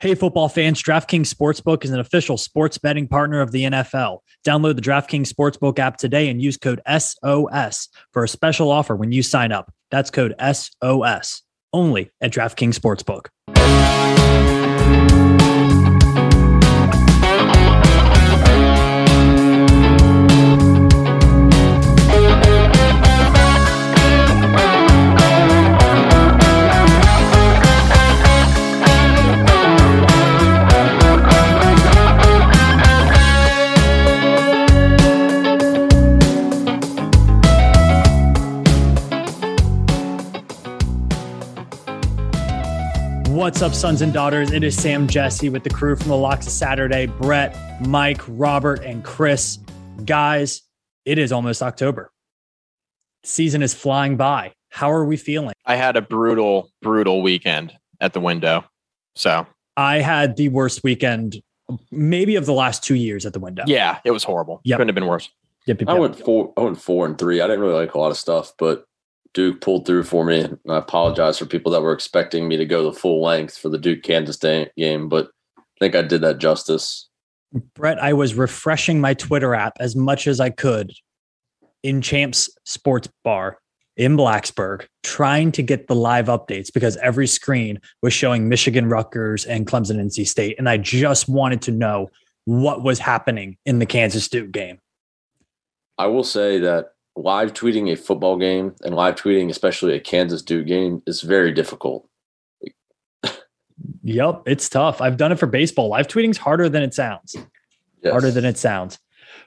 Hey, football fans, DraftKings Sportsbook is an official sports betting partner of the NFL. Download the DraftKings Sportsbook app today and use code SOS for a special offer when you sign up. That's code SOS only at DraftKings Sportsbook. What's up, sons and daughters? It is Sam Jesse with the crew from the Locks of Saturday. Brett, Mike, Robert, and Chris. Guys, it is almost October. Season is flying by. How are we feeling? I had a brutal, brutal weekend at the window. So I had the worst weekend, maybe of the last two years at the window. yeah, it was horrible. Yep. Couldn't have been worse. Yep, yep, I went four. I went four and three. I didn't really like a lot of stuff, but Duke pulled through for me. And I apologize for people that were expecting me to go the full length for the Duke Kansas game, but I think I did that justice. Brett, I was refreshing my Twitter app as much as I could in Champs Sports Bar in Blacksburg, trying to get the live updates because every screen was showing Michigan, Rutgers, and Clemson, NC State. And I just wanted to know what was happening in the Kansas Duke game. I will say that live tweeting a football game and live tweeting, especially a Kansas Duke game, is very difficult. Yep, it's tough. I've done it for baseball. Live tweeting's harder than it sounds. Yes. harder than it sounds.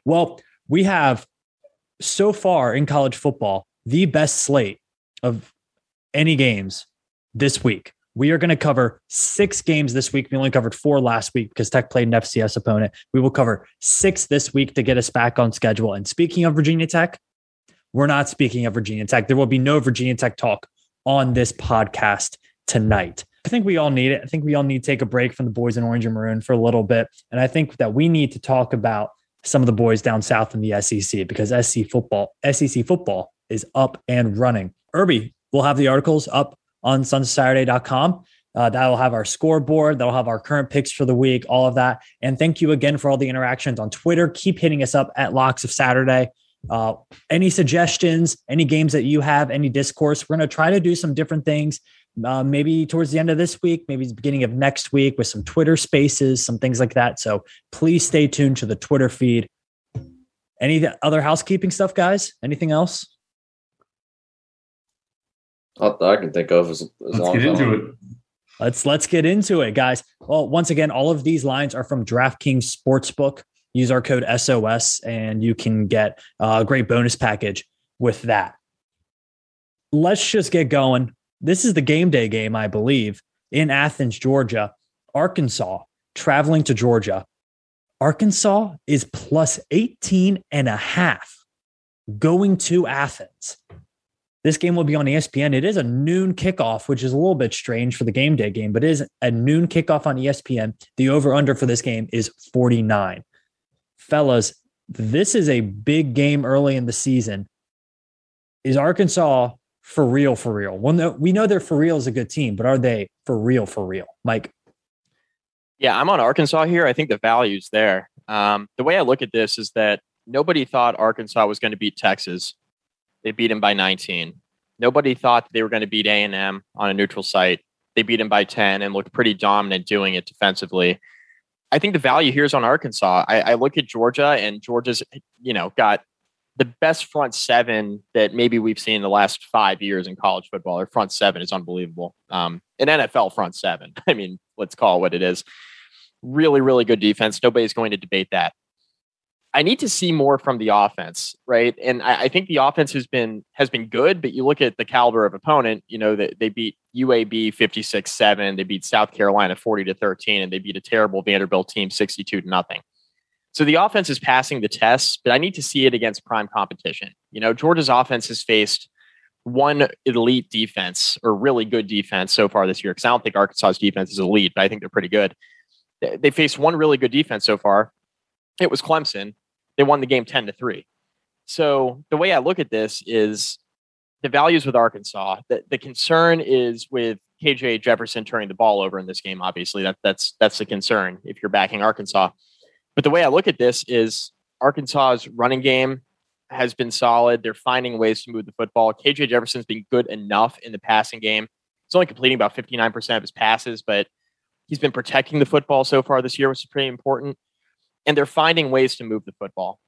Well, we have so far in college football the best slate of any games this week. We are going to cover six games this week. We only covered four last week because Tech played an FCS opponent. We will cover six this week to get us back on schedule. And speaking of Virginia Tech, we're not speaking of Virginia Tech. There will be no Virginia Tech talk on this podcast tonight. I think we all need it. I think we all need to take a break from the boys in orange and maroon for a little bit. And I think that we need to talk about some of the boys down south in the SEC because SC football, SEC football is up and running. Irby will have the articles up on sunsaturday.com. Uh, that'll have our scoreboard. That'll have our current picks for the week, all of that. And thank you again for all the interactions on Twitter. Keep hitting us up at Locks of Saturday. Uh, any suggestions, any games that you have, any discourse, we're going to try to do some different things. Uh, maybe towards the end of this week, maybe the beginning of next week with some Twitter spaces, some things like that. So please stay tuned to the Twitter feed. Any other housekeeping stuff, guys? Anything else? Not I can think of as, as Let's long get as I'm- into it. Let's let's get into it, guys. Well, once again, all of these lines are from DraftKings Sportsbook. Use our code SOS, and you can get a great bonus package with that. Let's just get going. This is the game day game, I believe, in Athens, Georgia. Arkansas traveling to Georgia. Arkansas is plus 18 and a half going to Athens. This game will be on ESPN. It is a noon kickoff, which is a little bit strange for the game day game, but it is a noon kickoff on ESPN. The over under for this game is 49. Fellas, this is a big game early in the season. Is Arkansas for real, for real? Well, no, we know they're for real as a good team, but are they for real, for real? Mike, Yeah, I'm on Arkansas here. I think the value's there. Um, the way I look at this is that nobody thought Arkansas was going to beat Texas. They beat him by 19. Nobody thought they were going to beat A&M on a neutral site. They beat him by 10 and looked pretty dominant doing it defensively. I think the value here is on Arkansas. I, I look at Georgia, and Georgia's, you know, got the best front seven that maybe we've seen in the last five years in college football. Their front seven is unbelievable. Um, an NFL front seven. I mean, let's call it what it is. Really, really good defense. Nobody's going to debate that. I need to see more from the offense, right? And I, I think the offense has been has been good, but you look at the caliber of opponent. You know that they beat UAB fifty six seven, they beat South Carolina forty to thirteen, and they beat a terrible Vanderbilt team sixty two to nothing. So the offense is passing the tests, but I need to see it against prime competition. You know, Georgia's offense has faced one elite defense or really good defense so far this year. Because I don't think Arkansas's defense is elite, but I think they're pretty good. They faced one really good defense so far. It was Clemson. They won the game 10 to 3. So the way I look at this is the values with Arkansas. The, the concern is with KJ Jefferson turning the ball over in this game. Obviously, that that's that's the concern if you're backing Arkansas. But the way I look at this is Arkansas's running game has been solid. They're finding ways to move the football. KJ Jefferson's been good enough in the passing game. He's only completing about 59% of his passes, but he's been protecting the football so far this year, which is pretty important. And they're finding ways to move the football.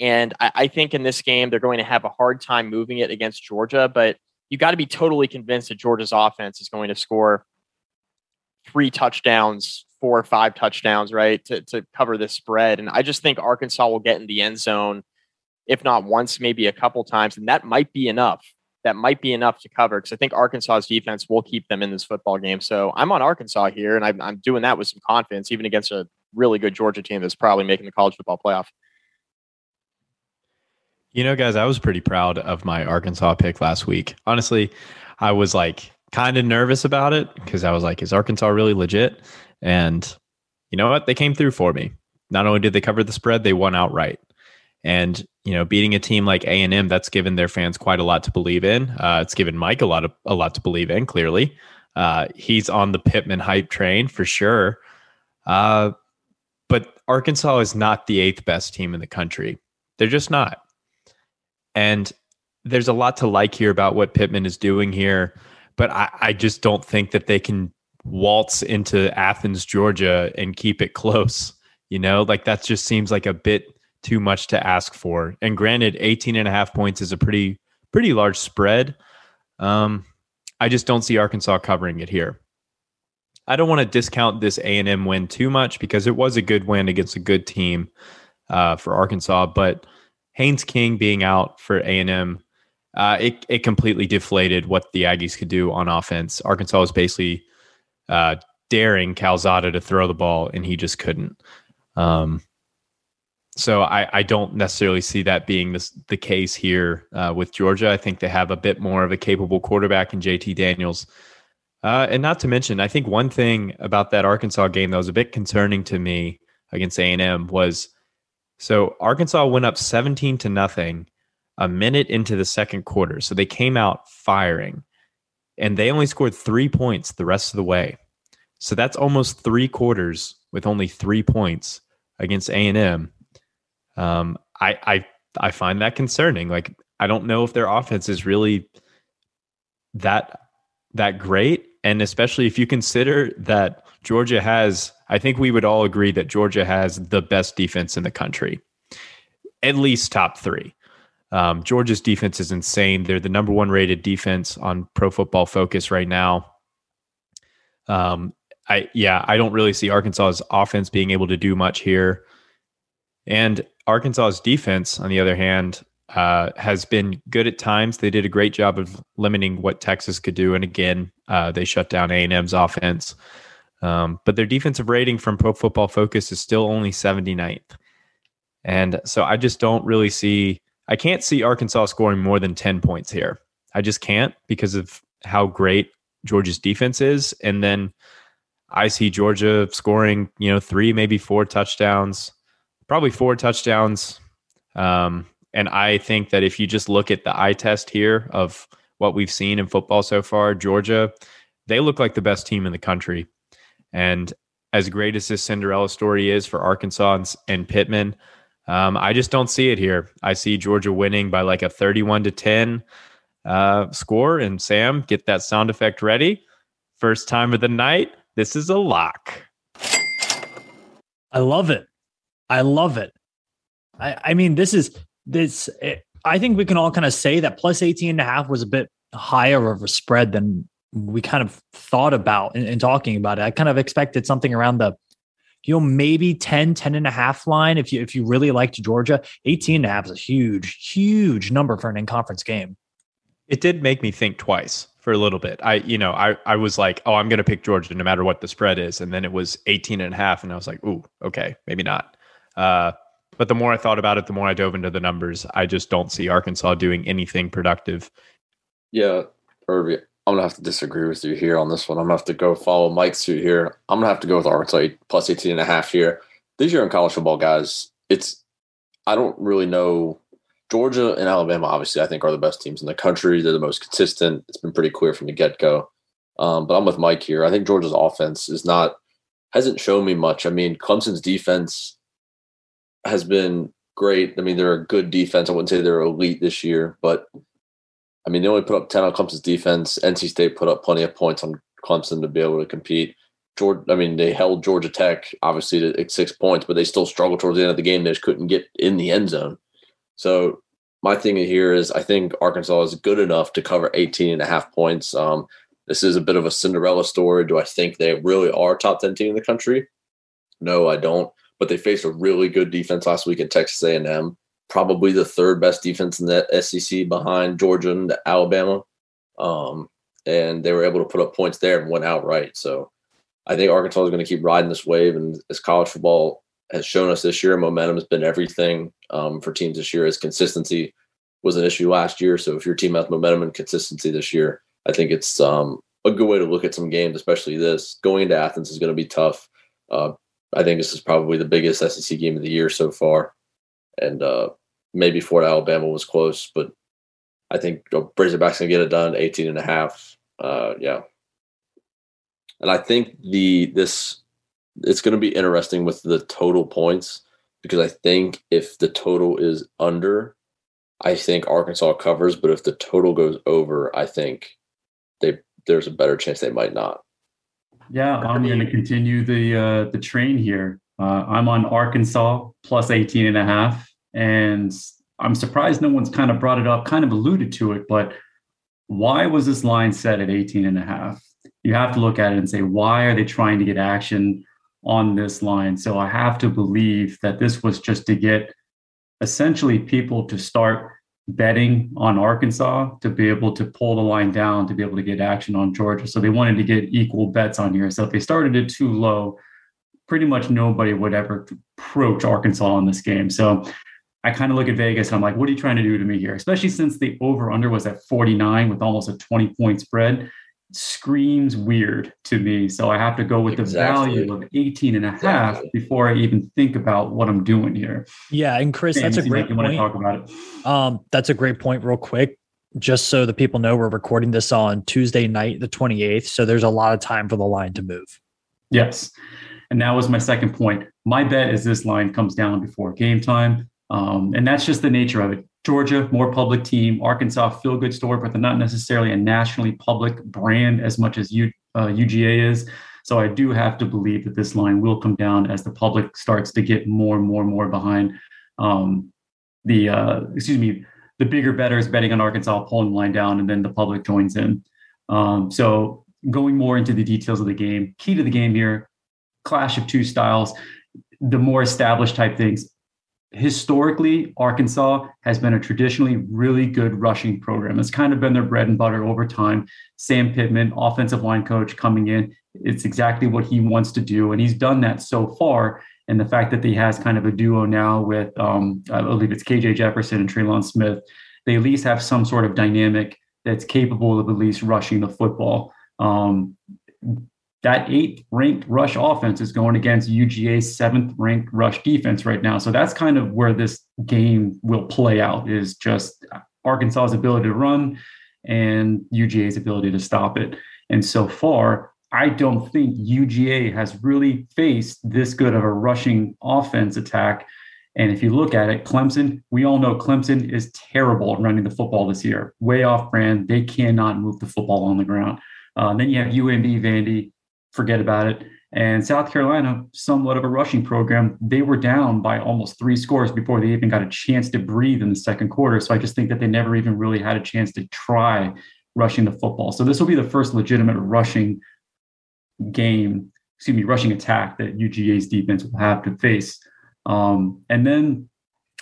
And I, I think in this game, they're going to have a hard time moving it against Georgia, but you got to be totally convinced that Georgia's offense is going to score three touchdowns, four or five touchdowns, right, to, to cover this spread. And I just think Arkansas will get in the end zone, if not once, maybe a couple times. And that might be enough. That might be enough to cover because I think Arkansas's defense will keep them in this football game. So I'm on Arkansas here, and I'm, I'm doing that with some confidence, even against a really good Georgia team that's probably making the college football playoff. You know, guys, I was pretty proud of my Arkansas pick last week. Honestly, I was like kind of nervous about it because I was like, is Arkansas really legit? And you know what? They came through for me. Not only did they cover the spread, they won outright. And you know, beating a team like A and M, that's given their fans quite a lot to believe in. Uh, it's given Mike a lot of a lot to believe in. Clearly, uh, he's on the Pittman hype train for sure. Uh, Arkansas is not the eighth best team in the country. They're just not. And there's a lot to like here about what Pittman is doing here, but I, I just don't think that they can waltz into Athens, Georgia and keep it close. You know, like that just seems like a bit too much to ask for. And granted, 18 and a half points is a pretty, pretty large spread. Um, I just don't see Arkansas covering it here. I don't want to discount this A&M win too much because it was a good win against a good team uh, for Arkansas, but Haynes King being out for A and M, uh, it it completely deflated what the Aggies could do on offense. Arkansas was basically uh, daring Calzada to throw the ball, and he just couldn't. Um, so I, I don't necessarily see that being this, the case here uh, with Georgia. I think they have a bit more of a capable quarterback in JT Daniels. Uh, and not to mention, I think one thing about that Arkansas game that was a bit concerning to me against A&M was so Arkansas went up 17 to nothing a minute into the second quarter. So they came out firing and they only scored three points the rest of the way. So that's almost three quarters with only three points against A&M. Um, I, I, I find that concerning. Like, I don't know if their offense is really that, that great. And especially if you consider that Georgia has I think we would all agree that Georgia has the best defense in the country, at least top three. Um, Georgia's defense is insane. They're the number one rated defense on Pro Football Focus right now. Um, I yeah, I don't really see Arkansas's offense being able to do much here. And Arkansas's defense, on the other hand, uh, has been good at times. They did a great job of limiting what Texas could do, and again, uh, they shut down A and M's offense. Um, but their defensive rating from Pro Football Focus is still only 79th. And so I just don't really see, I can't see Arkansas scoring more than 10 points here. I just can't because of how great Georgia's defense is. And then I see Georgia scoring, you know, three, maybe four touchdowns, probably four touchdowns. Um, and I think that if you just look at the eye test here of what we've seen in football so far, Georgia, they look like the best team in the country. And as great as this Cinderella story is for Arkansas and, and Pittman, um, I just don't see it here. I see Georgia winning by like a 31 to 10 uh, score. And Sam, get that sound effect ready. First time of the night. This is a lock. I love it. I love it. I, I mean, this is this. It, eh, I think we can all kind of say that plus 18 and a half was a bit higher of a spread than we kind of thought about in, in, talking about it. I kind of expected something around the, you know, maybe 10, 10 and a half line. If you, if you really liked Georgia, 18 and a half is a huge, huge number for an in-conference game. It did make me think twice for a little bit. I, you know, I, I was like, oh, I'm going to pick Georgia no matter what the spread is. And then it was 18 and a half. And I was like, ooh, okay, maybe not. Uh, but the more I thought about it, the more I dove into the numbers. I just don't see Arkansas doing anything productive. Yeah, Irby, I'm gonna have to disagree with you here on this one. I'm gonna have to go follow Mike's suit here. I'm gonna have to go with Arkansas plus 18 and a half here. This year in college football, guys, it's I don't really know. Georgia and Alabama, obviously, I think are the best teams in the country. They're the most consistent. It's been pretty clear from the get go. Um, but I'm with Mike here. I think Georgia's offense is not hasn't shown me much. I mean, Clemson's defense has been great. I mean, they're a good defense. I wouldn't say they're elite this year, but I mean, they only put up 10 on Clemson's defense. NC State put up plenty of points on Clemson to be able to compete. Georgia, I mean, they held Georgia Tech obviously to six points, but they still struggled towards the end of the game. They just couldn't get in the end zone. So my thing here is I think Arkansas is good enough to cover 18 and a half points. Um, this is a bit of a Cinderella story. Do I think they really are top 10 team in the country? No, I don't. But they faced a really good defense last week at Texas A&M, probably the third best defense in the SEC behind Georgia and Alabama. Um, and they were able to put up points there and went outright. So I think Arkansas is going to keep riding this wave. And as college football has shown us this year, momentum has been everything um, for teams this year. As consistency was an issue last year, so if your team has momentum and consistency this year, I think it's um, a good way to look at some games, especially this. Going into Athens is going to be tough. Uh, I think this is probably the biggest SEC game of the year so far, and uh, maybe Fort Alabama was close, but I think Razorbacks to get it done, 18 and a half. Uh, yeah. And I think the this it's going to be interesting with the total points because I think if the total is under, I think Arkansas covers, but if the total goes over, I think they there's a better chance they might not. Yeah, I'm going to continue the uh, the train here. Uh, I'm on Arkansas plus 18 and a half, and I'm surprised no one's kind of brought it up, kind of alluded to it, but why was this line set at 18 and a half? You have to look at it and say, why are they trying to get action on this line? So I have to believe that this was just to get essentially people to start betting on Arkansas to be able to pull the line down to be able to get action on Georgia. So they wanted to get equal bets on here. So if they started it too low, pretty much nobody would ever approach Arkansas in this game. So I kind of look at Vegas and I'm like, what are you trying to do to me here? Especially since the over under was at 49 with almost a 20 point spread. Screams weird to me. So I have to go with exactly. the value of 18 and a half exactly. before I even think about what I'm doing here. Yeah. And Chris, that's a great like point. to talk about it. Um, that's a great point, real quick. Just so the people know, we're recording this on Tuesday night, the 28th. So there's a lot of time for the line to move. Yes. And that was my second point. My bet is this line comes down before game time. Um, and that's just the nature of it. Georgia, more public team. Arkansas, feel good story, but they're not necessarily a nationally public brand as much as U, uh, UGA is. So I do have to believe that this line will come down as the public starts to get more and more and more behind um, the, uh, excuse me, the bigger betters betting on Arkansas pulling the line down, and then the public joins in. Um, so going more into the details of the game, key to the game here, clash of two styles. The more established type things, historically, Arkansas has been a traditionally really good rushing program. It's kind of been their bread and butter over time. Sam Pittman, offensive line coach, coming in, it's exactly what he wants to do. And he's done that so far. And the fact that he has kind of a duo now with, um, I believe it's KJ Jefferson and Trelon Smith, they at least have some sort of dynamic that's capable of at least rushing the football. Um, that eighth ranked rush offense is going against UGA's seventh ranked rush defense right now. So that's kind of where this game will play out is just Arkansas's ability to run and UGA's ability to stop it. And so far, I don't think UGA has really faced this good of a rushing offense attack. And if you look at it, Clemson, we all know Clemson is terrible at running the football this year, way off brand. They cannot move the football on the ground. Uh, then you have UAB Vandy, forget about it. And South Carolina, somewhat of a rushing program, they were down by almost three scores before they even got a chance to breathe in the second quarter. So I just think that they never even really had a chance to try rushing the football. So this will be the first legitimate rushing game, excuse me, rushing attack that UGA's defense will have to face. Um, and then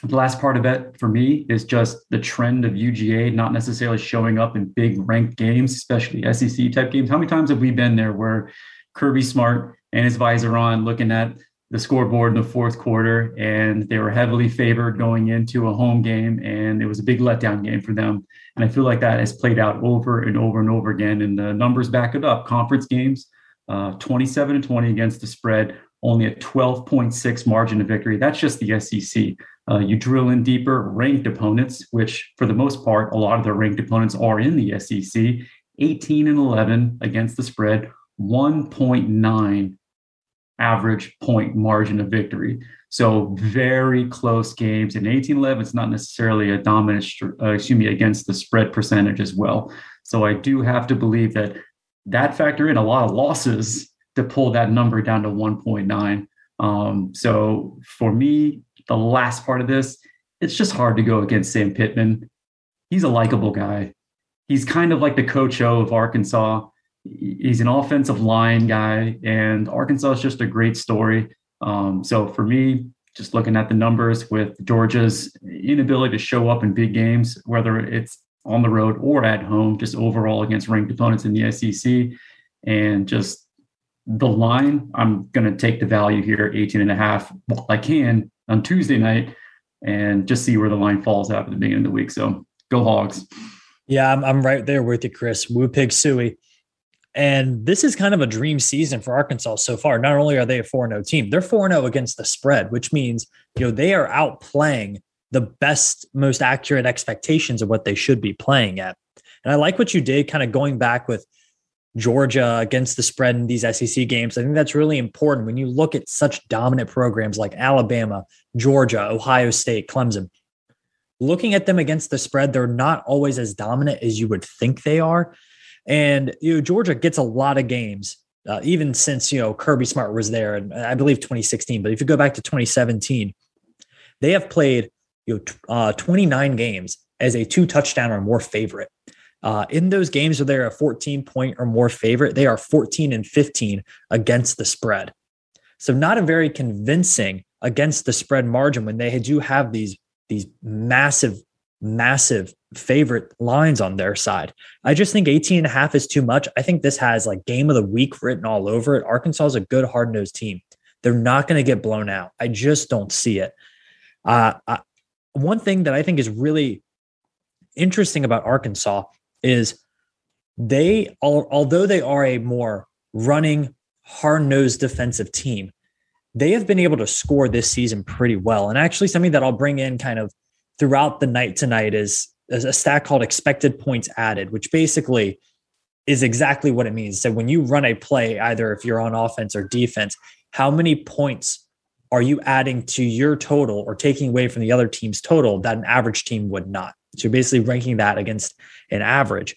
the last part of it for me is just the trend of UGA not necessarily showing up in big ranked games, especially SEC type games. How many times have we been there where Kirby Smart and his visor on, looking at the scoreboard in the fourth quarter, and they were heavily favored going into a home game, and it was a big letdown game for them. And I feel like that has played out over and over and over again, and the numbers back it up. Conference games, uh, 27 and 20 against the spread, only a 12.6 margin of victory. That's just the SEC. Uh, you drill in deeper, ranked opponents, which for the most part, a lot of their ranked opponents are in the SEC, 18 and 11 against the spread, 1.9 average point margin of victory. So very close games. In 1811, it's not necessarily a dominant, uh, excuse me, against the spread percentage as well. So I do have to believe that that factor in a lot of losses to pull that number down to 1.9. Um, so for me, the last part of this, it's just hard to go against Sam Pittman. He's a likable guy. He's kind of like the coach O of Arkansas. He's an offensive line guy, and Arkansas is just a great story. Um, so for me, just looking at the numbers with Georgia's inability to show up in big games, whether it's on the road or at home, just overall against ranked opponents in the SEC, and just the line, I'm going to take the value here, 18 and a half. I can on Tuesday night and just see where the line falls out at the beginning of the week. So go Hogs. Yeah, I'm, I'm right there with you, Chris. Woo pig suey. And this is kind of a dream season for Arkansas so far. Not only are they a 4 0 team, they're 4 0 against the spread, which means you know they are outplaying the best, most accurate expectations of what they should be playing at. And I like what you did, kind of going back with Georgia against the spread in these SEC games. I think that's really important when you look at such dominant programs like Alabama, Georgia, Ohio State, Clemson. Looking at them against the spread, they're not always as dominant as you would think they are. And you know, Georgia gets a lot of games, uh, even since you know Kirby Smart was there, and I believe 2016. But if you go back to 2017, they have played you know uh, 29 games as a two touchdown or more favorite. Uh, in those games where they're a 14 point or more favorite, they are 14 and 15 against the spread. So not a very convincing against the spread margin when they do have these these massive massive favorite lines on their side. I just think 18 and a half is too much. I think this has like game of the week written all over it. Arkansas is a good hard-nosed team. They're not going to get blown out. I just don't see it. Uh, I, one thing that I think is really interesting about Arkansas is they although they are a more running hard-nosed defensive team they have been able to score this season pretty well and actually something that i'll bring in kind of throughout the night tonight is a stat called expected points added which basically is exactly what it means so when you run a play either if you're on offense or defense how many points are you adding to your total or taking away from the other team's total that an average team would not so basically ranking that against an average.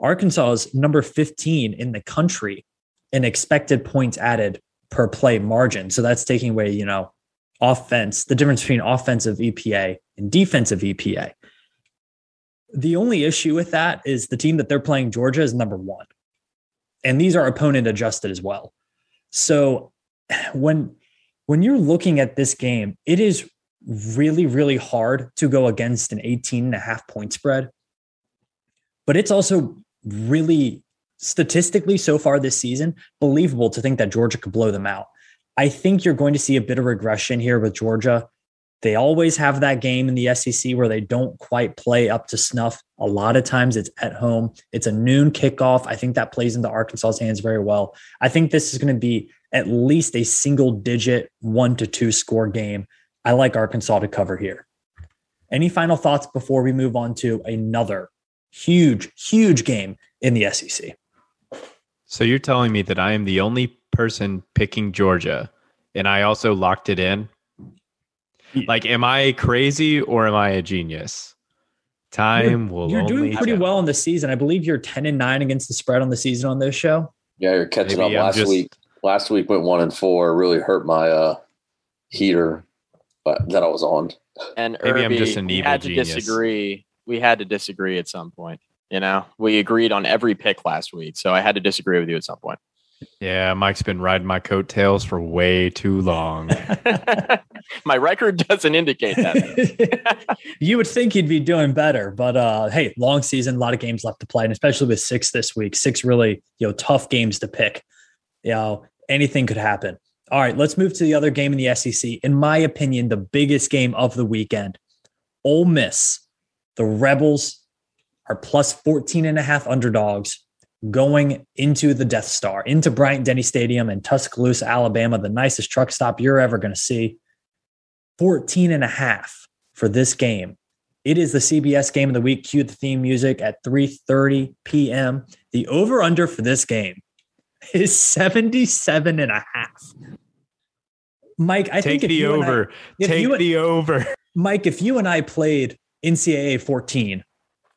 Arkansas is number 15 in the country in expected points added per play margin. So that's taking away, you know, offense, the difference between offensive EPA and defensive EPA. The only issue with that is the team that they're playing, Georgia, is number one. And these are opponent adjusted as well. So when when you're looking at this game, it is really, really hard to go against an 18 and a half point spread. But it's also really statistically so far this season believable to think that Georgia could blow them out. I think you're going to see a bit of regression here with Georgia. They always have that game in the SEC where they don't quite play up to snuff. A lot of times it's at home. It's a noon kickoff. I think that plays into Arkansas's hands very well. I think this is going to be at least a single digit one to two score game. I like Arkansas to cover here. Any final thoughts before we move on to another huge, huge game in the SEC? So you're telling me that I am the only person picking Georgia and I also locked it in? Like, am I crazy or am I a genius? Time you're, will. You're doing pretty tell. well in the season. I believe you're 10 and 9 against the spread on the season on this show. Yeah, you're catching Maybe up. I'm last just, week, last week went one and four. Really hurt my uh heater but that I was on. And Maybe Irby, I'm just an evil had to genius. disagree. We had to disagree at some point. You know, we agreed on every pick last week, so I had to disagree with you at some point. Yeah, Mike's been riding my coattails for way too long. my record doesn't indicate that. you would think he'd be doing better, but uh, hey, long season, a lot of games left to play, and especially with six this week, six really you know tough games to pick. You know, anything could happen. All right, let's move to the other game in the SEC. In my opinion, the biggest game of the weekend. Ole Miss, the Rebels are plus 14 and a half underdogs going into the Death Star, into Bryant Denny Stadium in Tuscaloosa, Alabama, the nicest truck stop you're ever going to see. 14 and a half for this game. It is the CBS game of the week. Cue the theme music at 3:30 p.m. The over/under for this game is 77 and a half. Mike, I Take think the and I- over. Take you- the over. Mike, if you and I played NCAA 14,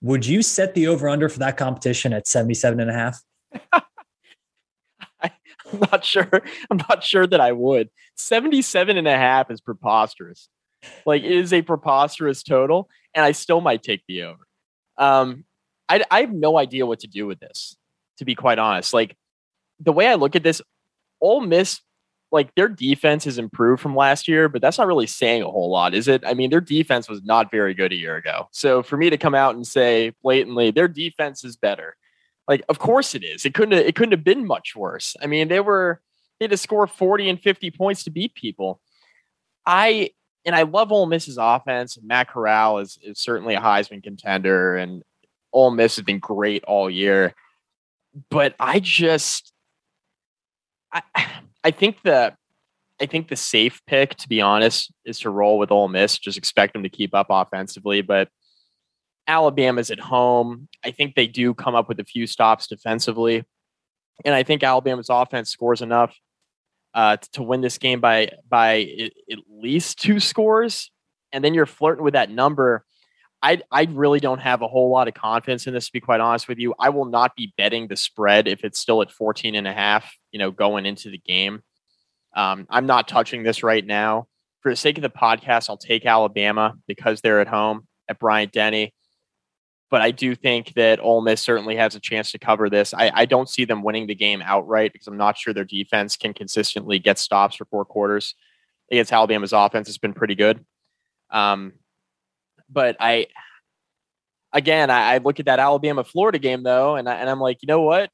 would you set the over under for that competition at 77 and a half? I'm not sure. I'm not sure that I would. 77 and a half is preposterous. Like it is a preposterous total, and I still might take the over. Um, I, I have no idea what to do with this, to be quite honest. Like the way I look at this, Ole Miss, like their defense has improved from last year, but that's not really saying a whole lot, is it? I mean, their defense was not very good a year ago. So for me to come out and say blatantly their defense is better, like, of course it is. It couldn't. Have, it couldn't have been much worse. I mean, they were they had to score forty and fifty points to beat people. I and I love Ole Miss's offense. Matt Corral is is certainly a Heisman contender, and Ole Miss has been great all year. But I just, I I think the I think the safe pick, to be honest, is to roll with Ole Miss. Just expect them to keep up offensively, but Alabama's at home. I think they do come up with a few stops defensively. And I think Alabama's offense scores enough uh, to win this game by by at at least two scores. And then you're flirting with that number. I I really don't have a whole lot of confidence in this, to be quite honest with you. I will not be betting the spread if it's still at 14 and a half, you know, going into the game. Um, I'm not touching this right now. For the sake of the podcast, I'll take Alabama because they're at home at Bryant Denny but I do think that Ole Miss certainly has a chance to cover this. I, I, don't see them winning the game outright because I'm not sure their defense can consistently get stops for four quarters. Against Alabama's offense has been pretty good. Um, but I, again, I, I look at that Alabama Florida game though, and, I, and I'm like, you know what?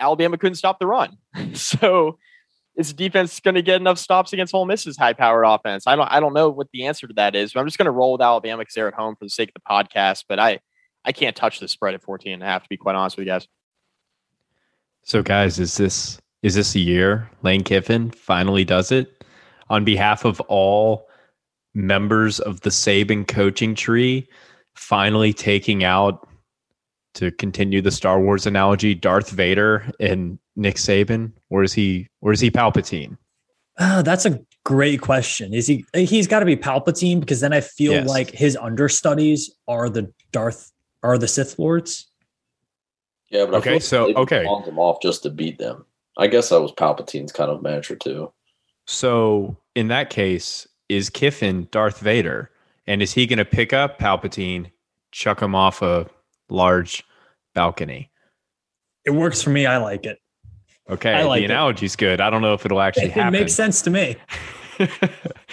Alabama couldn't stop the run. so is defense going to get enough stops against Ole Miss's high powered offense? I don't I don't know what the answer to that is, but I'm just going to roll with Alabama because they're at home for the sake of the podcast. But I I can't touch the spread at 14 and a half to be quite honest with you guys. So, guys, is this is this a year Lane Kiffin finally does it on behalf of all members of the Saban coaching tree? Finally, taking out to continue the Star Wars analogy, Darth Vader and Nick Saban, or is he or is he Palpatine? Oh, that's a great question. Is he? He's got to be Palpatine because then I feel Yes. like his understudies are the Darth are the Sith Lords. Yeah, but I Okay, feel like so- they okay. pawned them off just to beat them. I guess that was Palpatine's kind of manager too. So, in that case, is Kiffin Darth Vader, and is he going to pick up Palpatine, chuck him off a large balcony? It works for me. I like it. Okay, I like the it. analogy's good. I don't know if it'll actually It happen. It makes sense to me.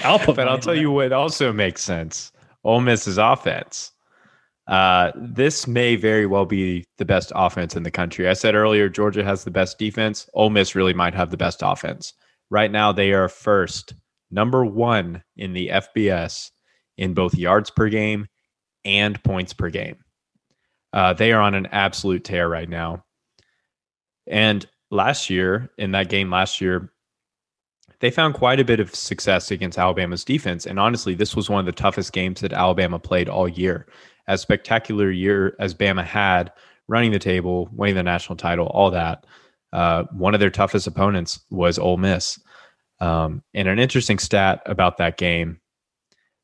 I'll put but I'll tell you what also makes sense. Ole Miss's offense. Uh, this may very well be the best offense in the country. I said earlier, Georgia has the best defense. Ole Miss really might have the best offense. Right now, they are first, number one in the FBS in both yards per game and points per game. Uh, they are on an absolute tear right now. And last year, in that game last year, they found quite a bit of success against Alabama's defense. And honestly, this was one of the toughest games that Alabama played all year. As spectacular year as Bama had, running the table, winning the national title, all that. Uh, one of their toughest opponents was Ole Miss. Um, and an interesting stat about that game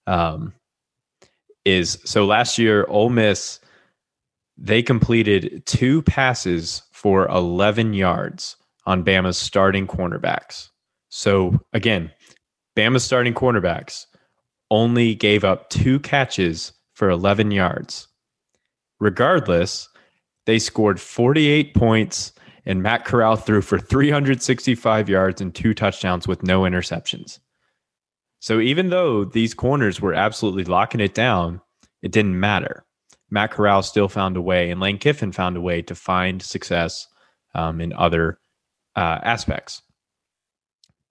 um, is so last year, Ole Miss they completed two passes for 11 yards on Bama's starting cornerbacks. So again, Bama's starting cornerbacks only gave up two catches for 11 yards. Regardless, they scored 48 points and Matt Corral threw for 365 yards and two touchdowns with no interceptions. So even though these corners were absolutely locking it down, it didn't matter. Matt Corral still found a way, and Lane Kiffin found a way to find success um, in other uh, aspects.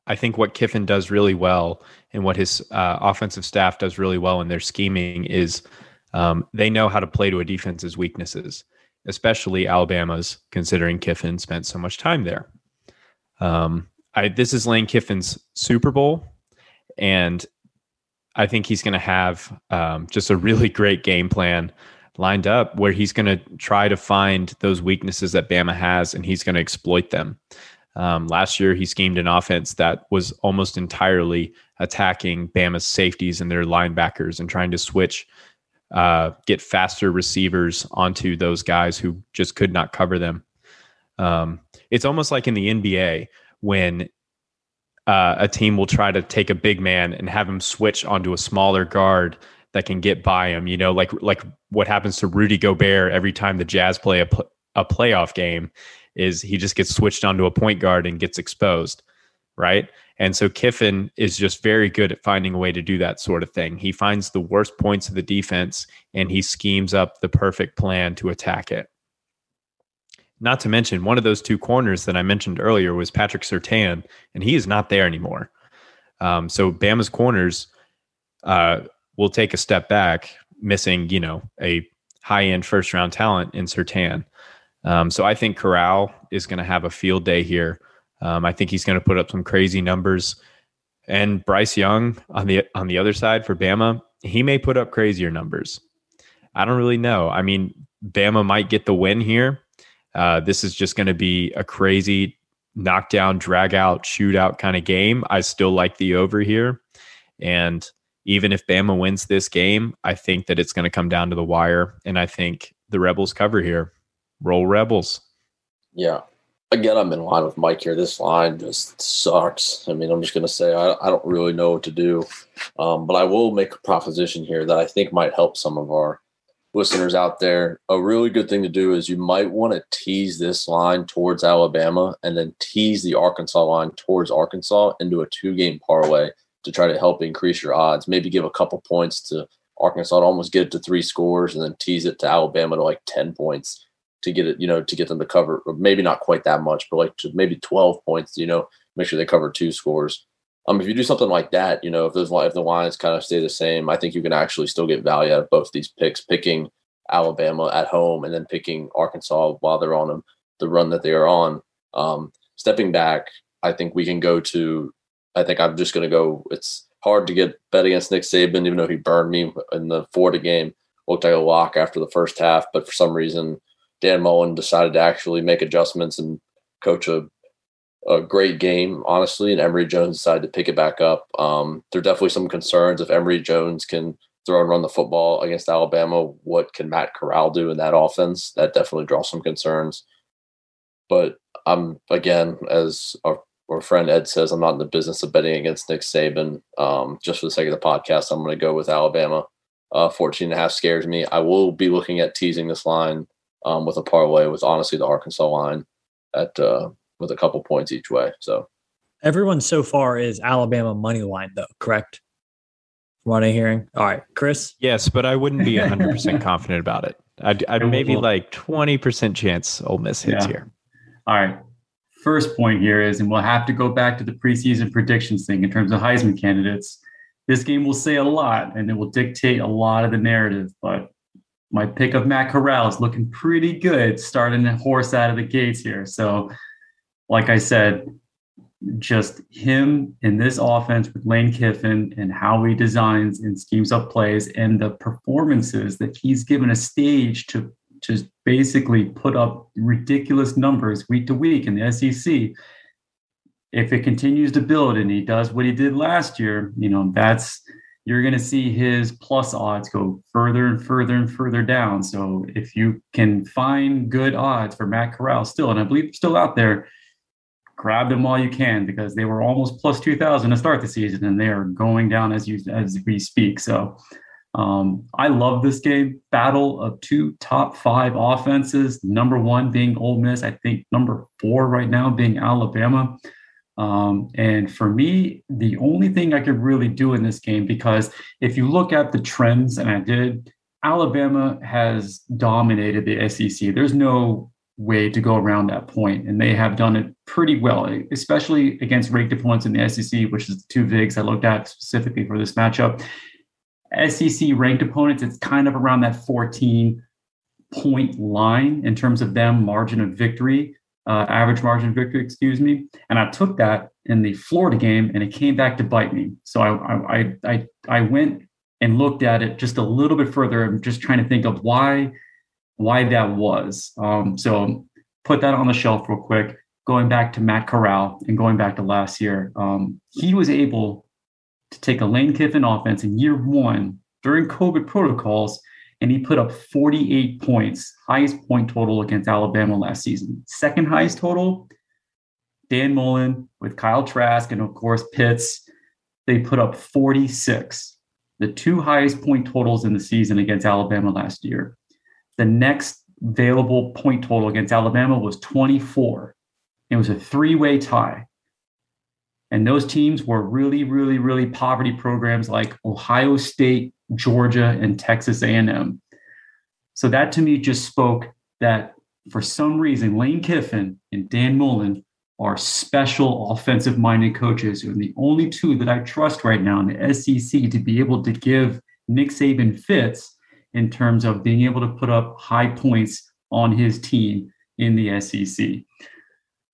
I think what Kiffin does really well and what his uh, offensive staff does really well in their scheming is um, they know how to play to a defense's weaknesses, especially Alabama's, considering Kiffin spent so much time there. Um, I, this is Lane Kiffin's Super Bowl, and I think he's going to have um, just a really great game plan lined up where he's going to try to find those weaknesses that Bama has and he's going to exploit them. Um, last year, he schemed an offense that was almost entirely attacking Bama's safeties and their linebackers and trying to switch, uh, get faster receivers onto those guys who just could not cover them. Um, it's almost like in the NBA when uh, a team will try to take a big man and have him switch onto a smaller guard that can get by him. You know, like like what happens to Rudy Gobert every time the Jazz play a, a playoff game is he just gets switched onto a point guard and gets exposed, right? And so Kiffin is just very good at finding a way to do that sort of thing. He finds the worst points of the defense and he schemes up the perfect plan to attack it. Not to mention, one of those two corners that I mentioned earlier was Patrick Surtain, and he is not there anymore. Um, so Bama's corners uh, will take a step back, missing, you know, a high end first round talent in Surtain. Um, so I think Corral is going to have a field day here. Um, I think he's going to put up some crazy numbers. And Bryce Young on the on the other side for Bama, he may put up crazier numbers. I don't really know. I mean, Bama might get the win here. Uh, this is just going to be a crazy knockdown, drag out, shootout kind of game. I still like the over here. And even if Bama wins this game, I think that it's going to come down to the wire. And I think the Rebels cover here. Roll Rebels. Yeah. Again, I'm in line with Mike here. This line just sucks. I mean, I'm just going to say I, I don't really know what to do. Um, but I will make a proposition here that I think might help some of our listeners out there. A really good thing to do is you might want to tease this line towards Alabama and then tease the Arkansas line towards Arkansas into a two game parlay to try to help increase your odds. Maybe give a couple points to Arkansas to almost get it to three scores and then tease it to Alabama to like 10 points to get it, you know, to get them to cover, maybe not quite that much, but like to maybe 12 points, you know, make sure they cover two scores. Um, if you do something like that, you know, if those if the lines kind of stay the same, I think you can actually still get value out of both these picks. Picking Alabama at home and then picking Arkansas while they're on them, the run that they are on. Um, stepping back, I think we can go to I think I'm just going to go. It's hard to get bet against Nick Saban, even though he burned me in the Florida game. Looked like a lock after the first half, but for some reason, Dan Mullen decided to actually make adjustments and coach a, a great game, honestly. And Emory Jones decided to pick it back up. Um, there are definitely some concerns if Emory Jones can throw and run the football against Alabama. What can Matt Corral do in that offense? That definitely draws some concerns. But I'm again, as our or friend Ed says, I'm not in the business of betting against Nick Saban. Um, just for the sake of the podcast, I'm going to go with Alabama. Uh, 14 and a half scares me. I will be looking at teasing this line um, with a parlay with honestly the Arkansas line at uh, with a couple points each way. So everyone so far is Alabama money line though, correct? From what I'm hearing. All right, Chris. Yes, but I wouldn't be 100 percent confident about it. I'd, I'd maybe like 20 percent chance Ole Miss hits yeah. here. All right, first point here is, and we'll have to go back to the preseason predictions thing in terms of Heisman candidates. This game will say a lot and it will dictate a lot of the narrative. But my pick of Matt Corral is looking pretty good, starting a horse out of the gates here. So, like I said, just him in this offense with Lane Kiffin and how he designs and schemes up plays and the performances that he's given a stage to just basically put up ridiculous numbers week to week in the SEC. If it continues to build and he does what he did last year, you know, that's you're going to see his plus odds go further and further and further down. So if you can find good odds for Matt Corral still, and I believe still out there, grab them while you can because they were almost plus 2000 to start the season and they are going down as you as we speak. So um, I love this game. Battle of two top five offenses. Number one being Ole Miss. I think number four right now being Alabama. Um, and for me, the only thing I could really do in this game, because if you look at the trends, and I did, Alabama has dominated the SEC. There's no way to go around that point, and they have done it pretty well, especially against ranked opponents in the SEC, which is the two VIGs I looked at specifically for this matchup. SEC ranked opponents, it's kind of around that 14 point line in terms of them margin of victory. Uh, average margin victory, excuse me. And I took that in the Florida game, and it came back to bite me. So I I I I went and looked at it just a little bit further. I'm just trying to think of why why that was. Um, so put that on the shelf real quick. Going back to Matt Corral and going back to last year, um, he was able to take a Lane Kiffin offense in year one during COVID protocols and he put up 48 points, highest point total against Alabama last season. Second highest total, Dan Mullen with Kyle Trask and of course Pitts. They put up 46, the two highest point totals in the season against Alabama last year. The next available point total against Alabama was 24. It was a three-way tie. And those teams were really, really, really poverty programs like Ohio State, Georgia, and Texas A&M. So that to me just spoke that for some reason, Lane Kiffin and Dan Mullen are special offensive minded coaches and the only two that I trust right now in the SEC to be able to give Nick Saban fits in terms of being able to put up high points on his team in the SEC.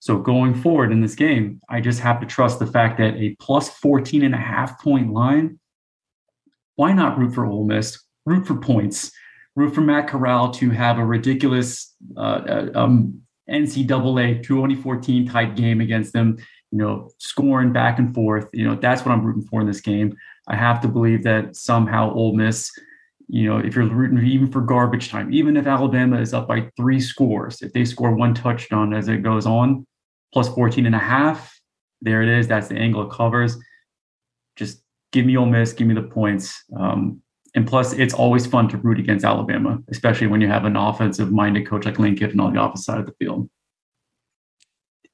So going forward in this game, I just have to trust the fact that a plus 14 and a half point line why not root for Ole Miss? Root for points. Root for Matt Corral to have a ridiculous uh, uh um, NCAA 2014 type game against them. You know, scoring back and forth. You know, that's what I'm rooting for in this game. I have to believe that somehow Ole Miss you know, if you're rooting even for garbage time, even if Alabama is up by three scores, if they score one touchdown as it goes on, plus 14 and a half, there it is. That's the angle it covers. Give me Ole Miss, give me the points. Um, and plus, it's always fun to root against Alabama, especially when you have an offensive-minded coach like Lane Kiffin on the opposite side of the field.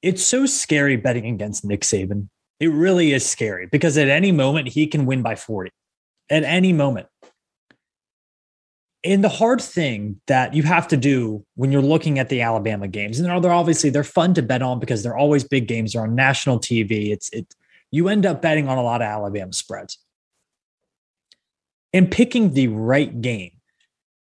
It's so scary betting against Nick Saban. It really is scary because at any moment he can win by 40. At any moment. And the hard thing that you have to do when you're looking at the Alabama games, and they're obviously they're fun to bet on because they're always big games. They're on national TV. It's it you end up betting on a lot of Alabama spreads. And picking the right game.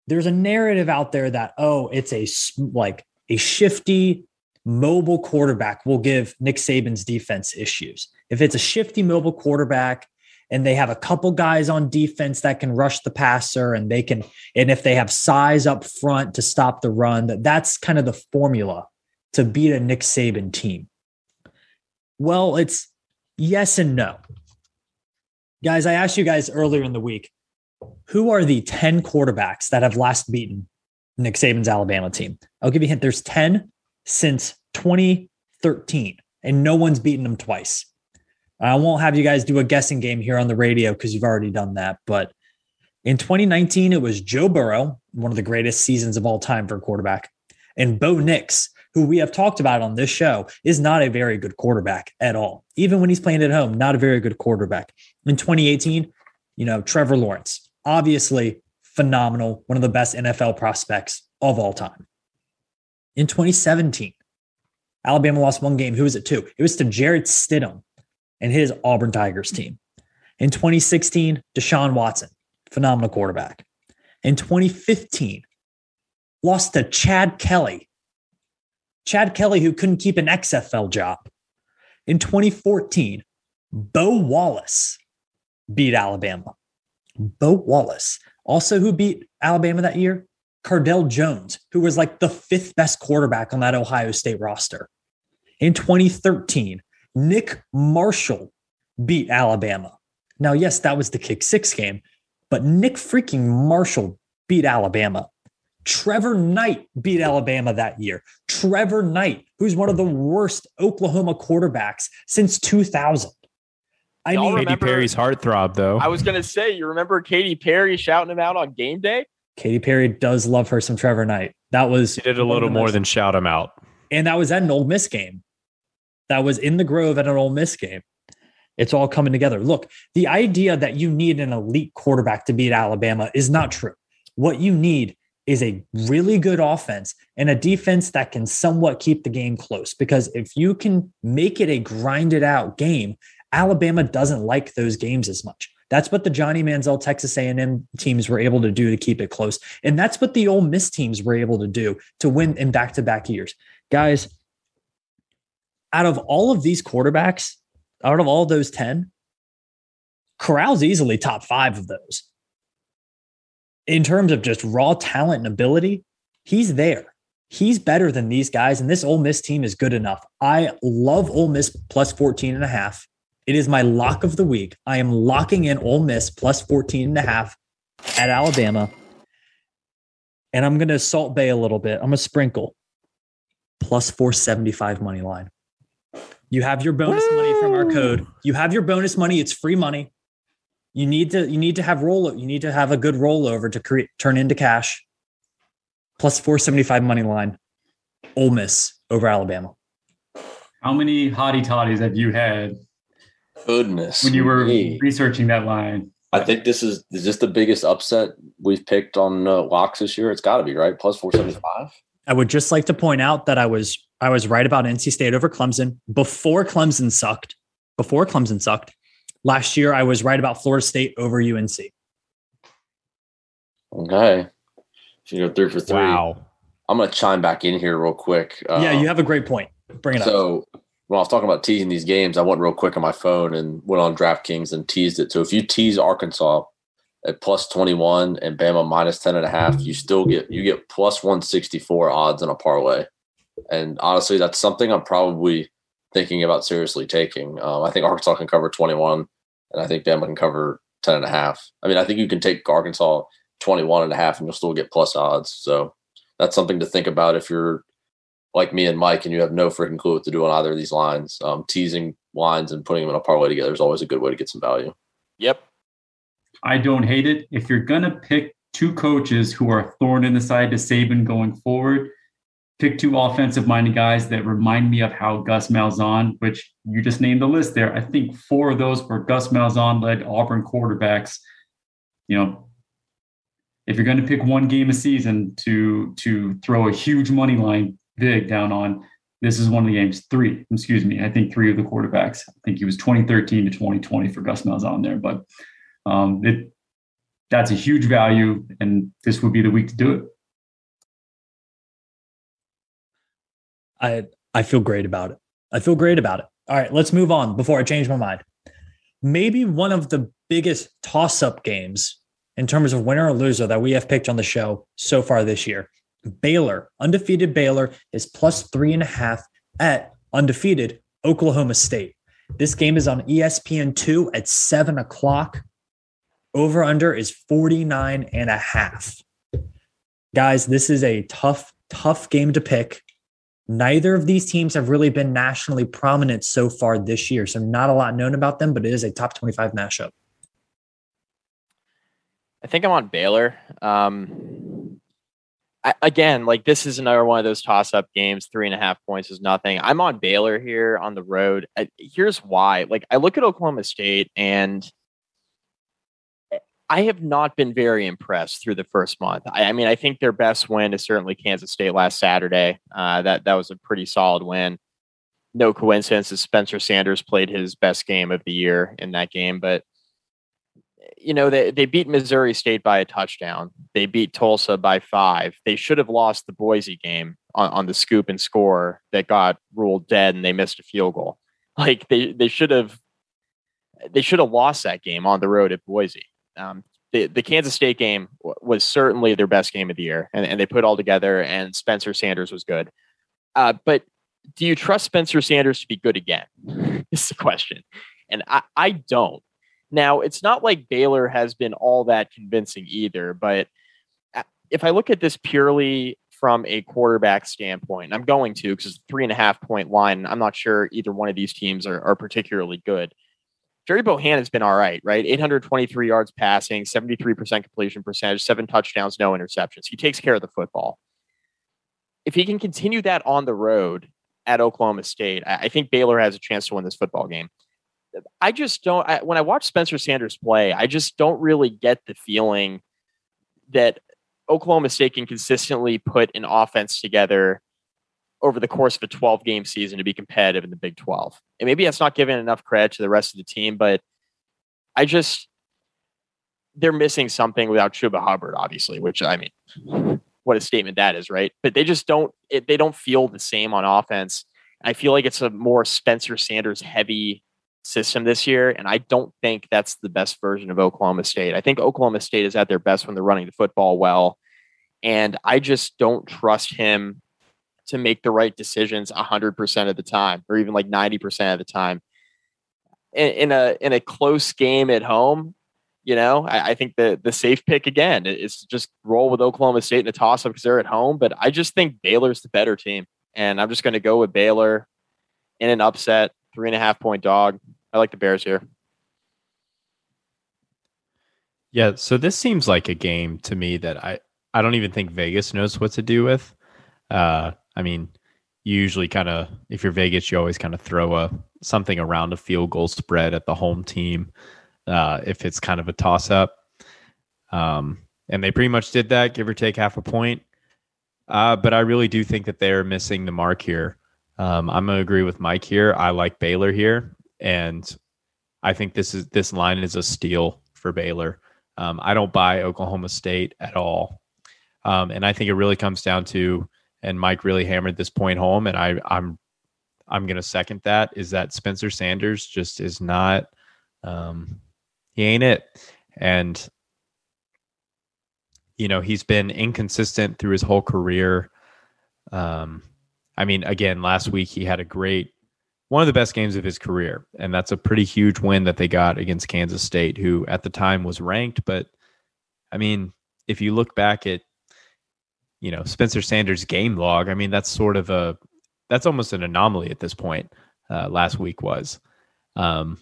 There's a narrative out there that, oh, it's a like a shifty, mobile quarterback will give Nick Saban's defense issues. If it's a shifty mobile quarterback and they have a couple guys on defense that can rush the passer and they can, and if they have size up front to stop the run, that that's kind of the formula to beat a Nick Saban team. Well, it's Yes and no. Guys, I asked you guys earlier in the week who are the 10 quarterbacks that have last beaten Nick Saban's Alabama team? I'll give you a hint. There's 10 since 2013, and no one's beaten them twice. I won't have you guys do a guessing game here on the radio because you've already done that. But in 2019, it was Joe Burrow, one of the greatest seasons of all time for a quarterback, and Bo Nix, who we have talked about on this show, is not a very good quarterback at all. Even when he's playing at home, not a very good quarterback. In 2018, you know, Trevor Lawrence, obviously phenomenal, one of the best NFL prospects of all time. In 2017, Alabama lost one game. Who was it to? It was to Jarrett Stidham and his Auburn Tigers team. In 2016, Deshaun Watson, phenomenal quarterback. In 2015, lost to Chad Kelly Chad Kelly, who couldn't keep an XFL job. In 2014, Bo Wallace beat Alabama. Bo Wallace, also who beat Alabama that year, Cardale Jones, who was like the fifth best quarterback on that Ohio State roster. In 2013, Nick Marshall beat Alabama. Now, yes, that was the kick six game, but Nick freaking Marshall beat Alabama. Trevor Knight beat Alabama that year. Trevor Knight, who's one of the worst Oklahoma quarterbacks since 2000. I mean, Katy Perry's heartthrob, though. I was going to say, you remember Katy Perry shouting him out on game day? Katy Perry does love her some Trevor Knight. That was he did a little more than shout him out, and that was at an Ole Miss game. That was in the Grove at an Ole Miss game. It's all coming together. Look, the idea that you need an elite quarterback to beat Alabama is not true. What you need is a really good offense and a defense that can somewhat keep the game close. Because if you can make it a grinded out game, Alabama doesn't like those games as much. That's what the Johnny Manziel Texas A&M teams were able to do to keep it close, and that's what the Ole Miss teams were able to do to win in back-to-back years. Guys, out of all of these quarterbacks, out of all those 10, Corral's easily top five of those. In terms of just raw talent and ability, he's there. He's better than these guys, and this Ole Miss team is good enough. I love Ole Miss plus 14 and a half. It is my lock of the week. I am locking in Ole Miss plus 14 and a half at Alabama. And I'm going to Salt Bae a little bit. I'm going to sprinkle plus 475 money line. You have your bonus Woo! money from our code. You have your bonus money. It's free money. You need to you need to have roll you need to have a good rollover to create turn into cash plus 475 money line. Ole Miss over Alabama. How many hottie toddies have you had? Goodness. When you were me. researching that line. I think this is is this the biggest upset we've picked on uh, locks this year. It's got to be right plus four seventy five. I would just like to point out that I was I was right about NC State over Clemson before Clemson sucked. Before Clemson sucked last year, I was right about Florida State over UNC. Okay, so you go three for three. Wow. I'm going to chime back in here real quick. yeah, you um, have a great point. Bring it so, up. So when I was talking about teasing these games, I went real quick on my phone and went on DraftKings and teased it. So if you tease Arkansas at plus 21 and Bama minus 10 and a half, you still get you get plus 164 odds in a parlay. And honestly, that's something I'm probably thinking about seriously taking. Um, I think Arkansas can cover 21 and I think Bama can cover 10 and a half. I mean, I think you can take Arkansas 21 and a half and you'll still get plus odds. So that's something to think about if you're like me and Mike and you have no freaking clue what to do on either of these lines. Um, teasing lines and putting them in a parlay together is always a good way to get some value. Yep. I don't hate it. If you're going to pick two coaches who are thorn in the side to Saban going forward, pick two offensive minded guys that remind me of how Gus Malzahn, which you just named the list there. I think four of those were Gus Malzahn led Auburn quarterbacks. You know, if you're going to pick one game a season to to throw a huge money line big down on, this is one of the games. Three, excuse me. I think three of the quarterbacks. I think he was 2013 to 2020 for Gus Malzahn there, but um, it that's a huge value, and this would be the week to do it. I I feel great about it. I feel great about it. All right, let's move on before I change my mind. Maybe one of the biggest toss-up games in terms of winner or loser that we have picked on the show so far this year. Baylor, undefeated Baylor, is plus three and a half at undefeated Oklahoma State. This game is on ESPN2 at seven o'clock. Over under is 49 and a half. Guys, this is a tough, tough game to pick. Neither of these teams have really been nationally prominent so far this year. So, not a lot known about them, but it is a top 25 matchup. I think I'm on Baylor. Um, I, again, like this is another one of those toss up games. Three and a half points is nothing. I'm on Baylor here on the road. I, here's why. Like, I look at Oklahoma State and I have not been very impressed through the first month. I, I, mean, I think their best win is certainly Kansas State last Saturday. Uh, that that was a pretty solid win. No coincidence that Spencer Sanders played his best game of the year in that game, but you know they they beat Missouri State by a touchdown. They beat Tulsa by five. They should have lost the Boise game on, on the scoop and score that got ruled dead, and they missed a field goal. Like they they should have they should have lost that game on the road at Boise um, the, the Kansas State game was certainly their best game of the year, and, and they put it all together. And Spencer Sanders was good. Uh, but do you trust Spencer Sanders to be good again? is the question, and I, I don't. Now it's not like Baylor has been all that convincing either, but uh, if I look at this purely from a quarterback standpoint, I'm going to because it's three and a half point line. I'm not sure either one of these teams are, are particularly good. Gerry Bohanon has been all right, right? 823 yards passing, 73% completion percentage, seven touchdowns, no interceptions. He takes care of the football. If he can continue that on the road at Oklahoma State, I think Baylor has a chance to win this football game. I just don't, I, when I watch Spencer Sanders play, I just don't really get the feeling that Oklahoma State can consistently put an offense together over the course of a 12 game season to be competitive in the Big 12. And maybe that's not giving enough credit to the rest of the team, but I just, they're missing something without Chuba Hubbard, obviously, which I mean, what a statement that is, right? But they just don't, it, they don't feel the same on offense. I feel like it's a more Spencer Sanders heavy system this year. And I don't think that's the best version of Oklahoma State. I think Oklahoma State is at their best when they're running the football well. And I just don't trust him to make the right decisions 100% of the time or even like 90% of the time. In, in a in a close game at home, you know, I, I, think the the safe pick again is just roll with Oklahoma State in a toss up because they're at home. But I just think Baylor's the better team, and I'm just going to go with Baylor in an upset, three and a half point dog. I like the Bears here. Yeah, so this seems like a game to me that I I don't even think Vegas knows what to do with. Uh, I mean, you usually kind of if you're Vegas, you always kind of throw a something around a field goal spread at the home team uh, if it's kind of a toss up. Um, and they pretty much did that, give or take half a point. Uh, but I really do think that they're missing the mark here. Um, I'm gonna agree with Mike here. I like Baylor here, and I think this is this line is a steal for Baylor. Um, I don't buy Oklahoma State at all, um, and I think it really comes down to, and Mike really hammered this point home, and I, I'm I'm gonna second that is that Spencer Sanders just is not um, he ain't it. And you know, he's been inconsistent through his whole career. Um, I mean, again, last week he had a great one of the best games of his career, and that's a pretty huge win that they got against Kansas State, who at the time was ranked. But I mean, if you look back at you know Spencer Sanders' game log, I mean that's sort of a that's almost an anomaly at this point. Uh, last week was, um,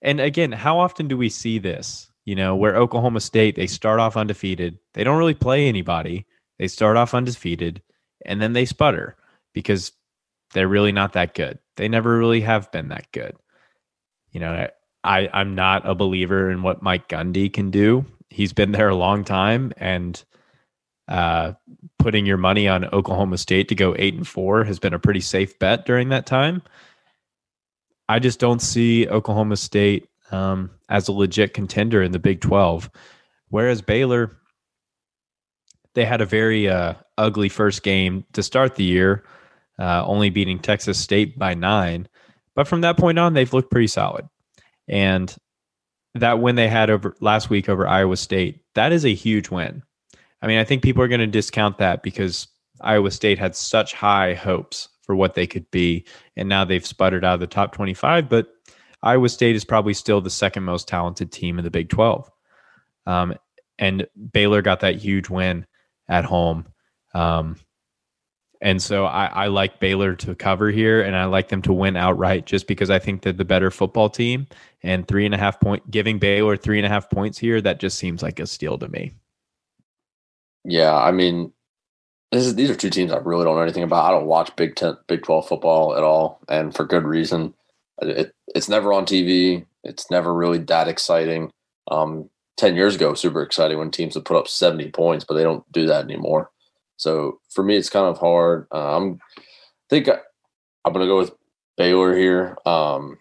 and again, how often do we see this? You know, where Oklahoma State, they start off undefeated. They don't really play anybody. They start off undefeated and then they sputter because they're really not that good. They never really have been that good. You know, I, I'm not a believer in what Mike Gundy can do. He's been there a long time and uh, putting your money on Oklahoma State to go eight and four has been a pretty safe bet during that time. I just don't see Oklahoma State um, as a legit contender in the Big 12. Whereas Baylor, they had a very uh, ugly first game to start the year, uh, only beating Texas State by nine. But from that point on, they've looked pretty solid. And that win they had over last week over Iowa State, that is a huge win. I mean, I think people are going to discount that because Iowa State had such high hopes for what they could be. And now they've sputtered out of the top 25, but Iowa State is probably still the second most talented team in the Big 12. Um, and Baylor got that huge win at home. Um, and so I, I, like Baylor to cover here, and I like them to win outright just because I think they're the better football team. And three and a half point, giving Baylor three and a half points here, that just seems like a steal to me. Yeah, I mean, is, these are two teams I really don't know anything about. I don't watch Big Ten, Big Twelve football at all, and for good reason. It, it's never on TV. It's never really that exciting. Um, Ten years ago, super exciting when teams would put up seventy points, but they don't do that anymore. So for me, it's kind of hard. Uh, I'm I think I, I'm going to go with Baylor here. Um,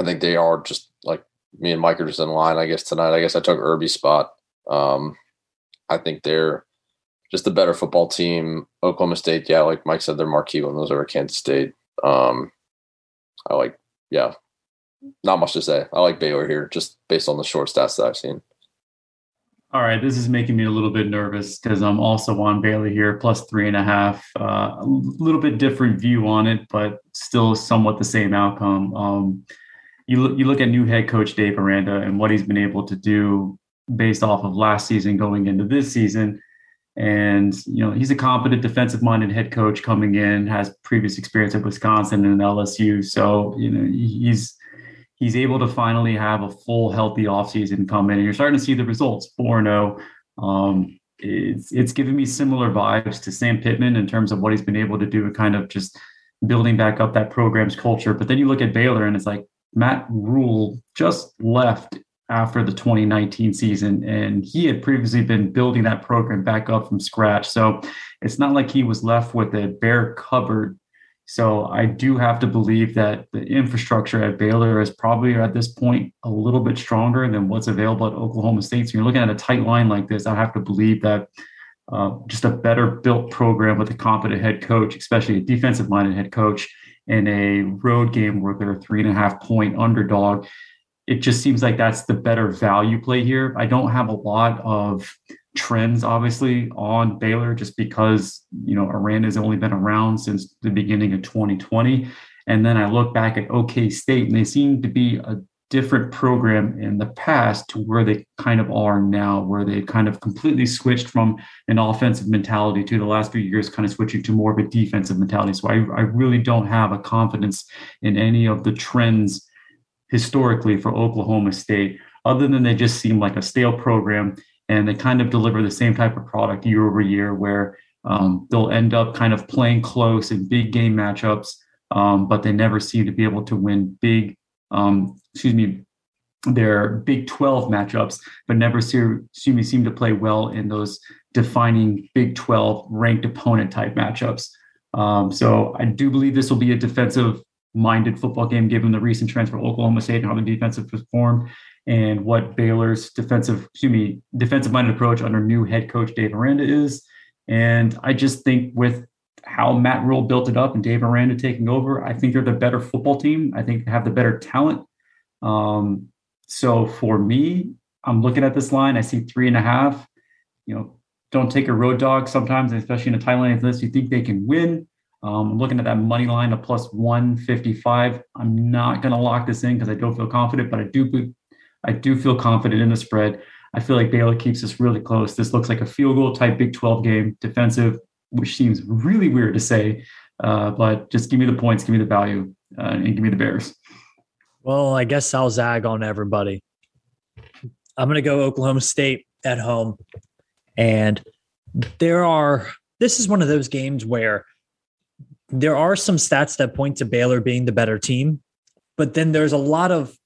I think they are just like me and Mike are just in line. I guess tonight. I guess I took Irby's spot. Um, I think they're just a better football team. Oklahoma State, yeah, like Mike said, they're marquee when those over Kansas State. Um, I like, yeah, not much to say. I like Baylor here, just based on the short stats that I've seen. All right, this is making me a little bit nervous because I'm also on Baylor here, plus three and a half. Uh, a little bit different view on it, but still somewhat the same outcome. Um, you look, you look at new head coach Dave Aranda and what he's been able to do based off of last season going into this season. And you know he's a competent defensive minded head coach coming in has previous experience at wisconsin and lsu so you know he's he's able to finally have a full healthy offseason come in. And you're starting to see the results 4-0 um, it's, it's giving me similar vibes to sam pittman in terms of what he's been able to do kind of just building back up that program's culture. But then you look at baylor and it's like Matt Rhule just left after the 2019 season. And he had previously been building that program back up from scratch. So it's not like he was left with a bare cupboard. So I do have to believe that the infrastructure at Baylor is probably at this point a little bit stronger than what's available at Oklahoma State. So you're looking at a tight line like this. I have to believe that uh, just a better built program with a competent head coach, especially a defensive minded head coach, in a road game where they're a three and a half point underdog. It just seems like that's the better value play here. I don't have a lot of trends, obviously, on Baylor just because, you know, Aranda has only been around since the beginning of 2020. And then I look back at OK State and they seem to be a different program in the past to where they kind of are now, where they kind of completely switched from an offensive mentality to the last few years, kind of switching to more of a defensive mentality. So I, I really don't have a confidence in any of the trends historically for Oklahoma State, other than they just seem like a stale program and they kind of deliver the same type of product year over year where um, they'll end up kind of playing close in big game matchups, um, but they never seem to be able to win big um, excuse me, their Big 12 matchups, but never seem, seem to play well in those defining Big 12 ranked opponent type matchups. Um, so I do believe this will be a defensive minded football game given the recent transfer Oklahoma State and how the defensive performed and what Baylor's defensive, excuse me, defensive minded approach under new head coach Dave Aranda is. And I just think with how Matt Rhule built it up and Dave Aranda taking over, I think they're the better football team. I think they have the better talent. Um, so for me, I'm looking at this line. I see three and a half. You know, don't take a road dog sometimes, especially in a Thailand like this. You think they can win. Um, I'm looking at that money line of plus 155. I'm not going to lock this in because I don't feel confident, but I do, I do feel confident in the spread. I feel like Baylor keeps this really close. This looks like a field goal type Big 12 game, defensive, which seems really weird to say, uh, but just give me the points, give me the value, uh, and give me the Bears. Well, I guess I'll zag on everybody. I'm going to go Oklahoma State at home. And there are, this is one of those games where there are some stats that point to Baylor being the better team, but then there's a lot of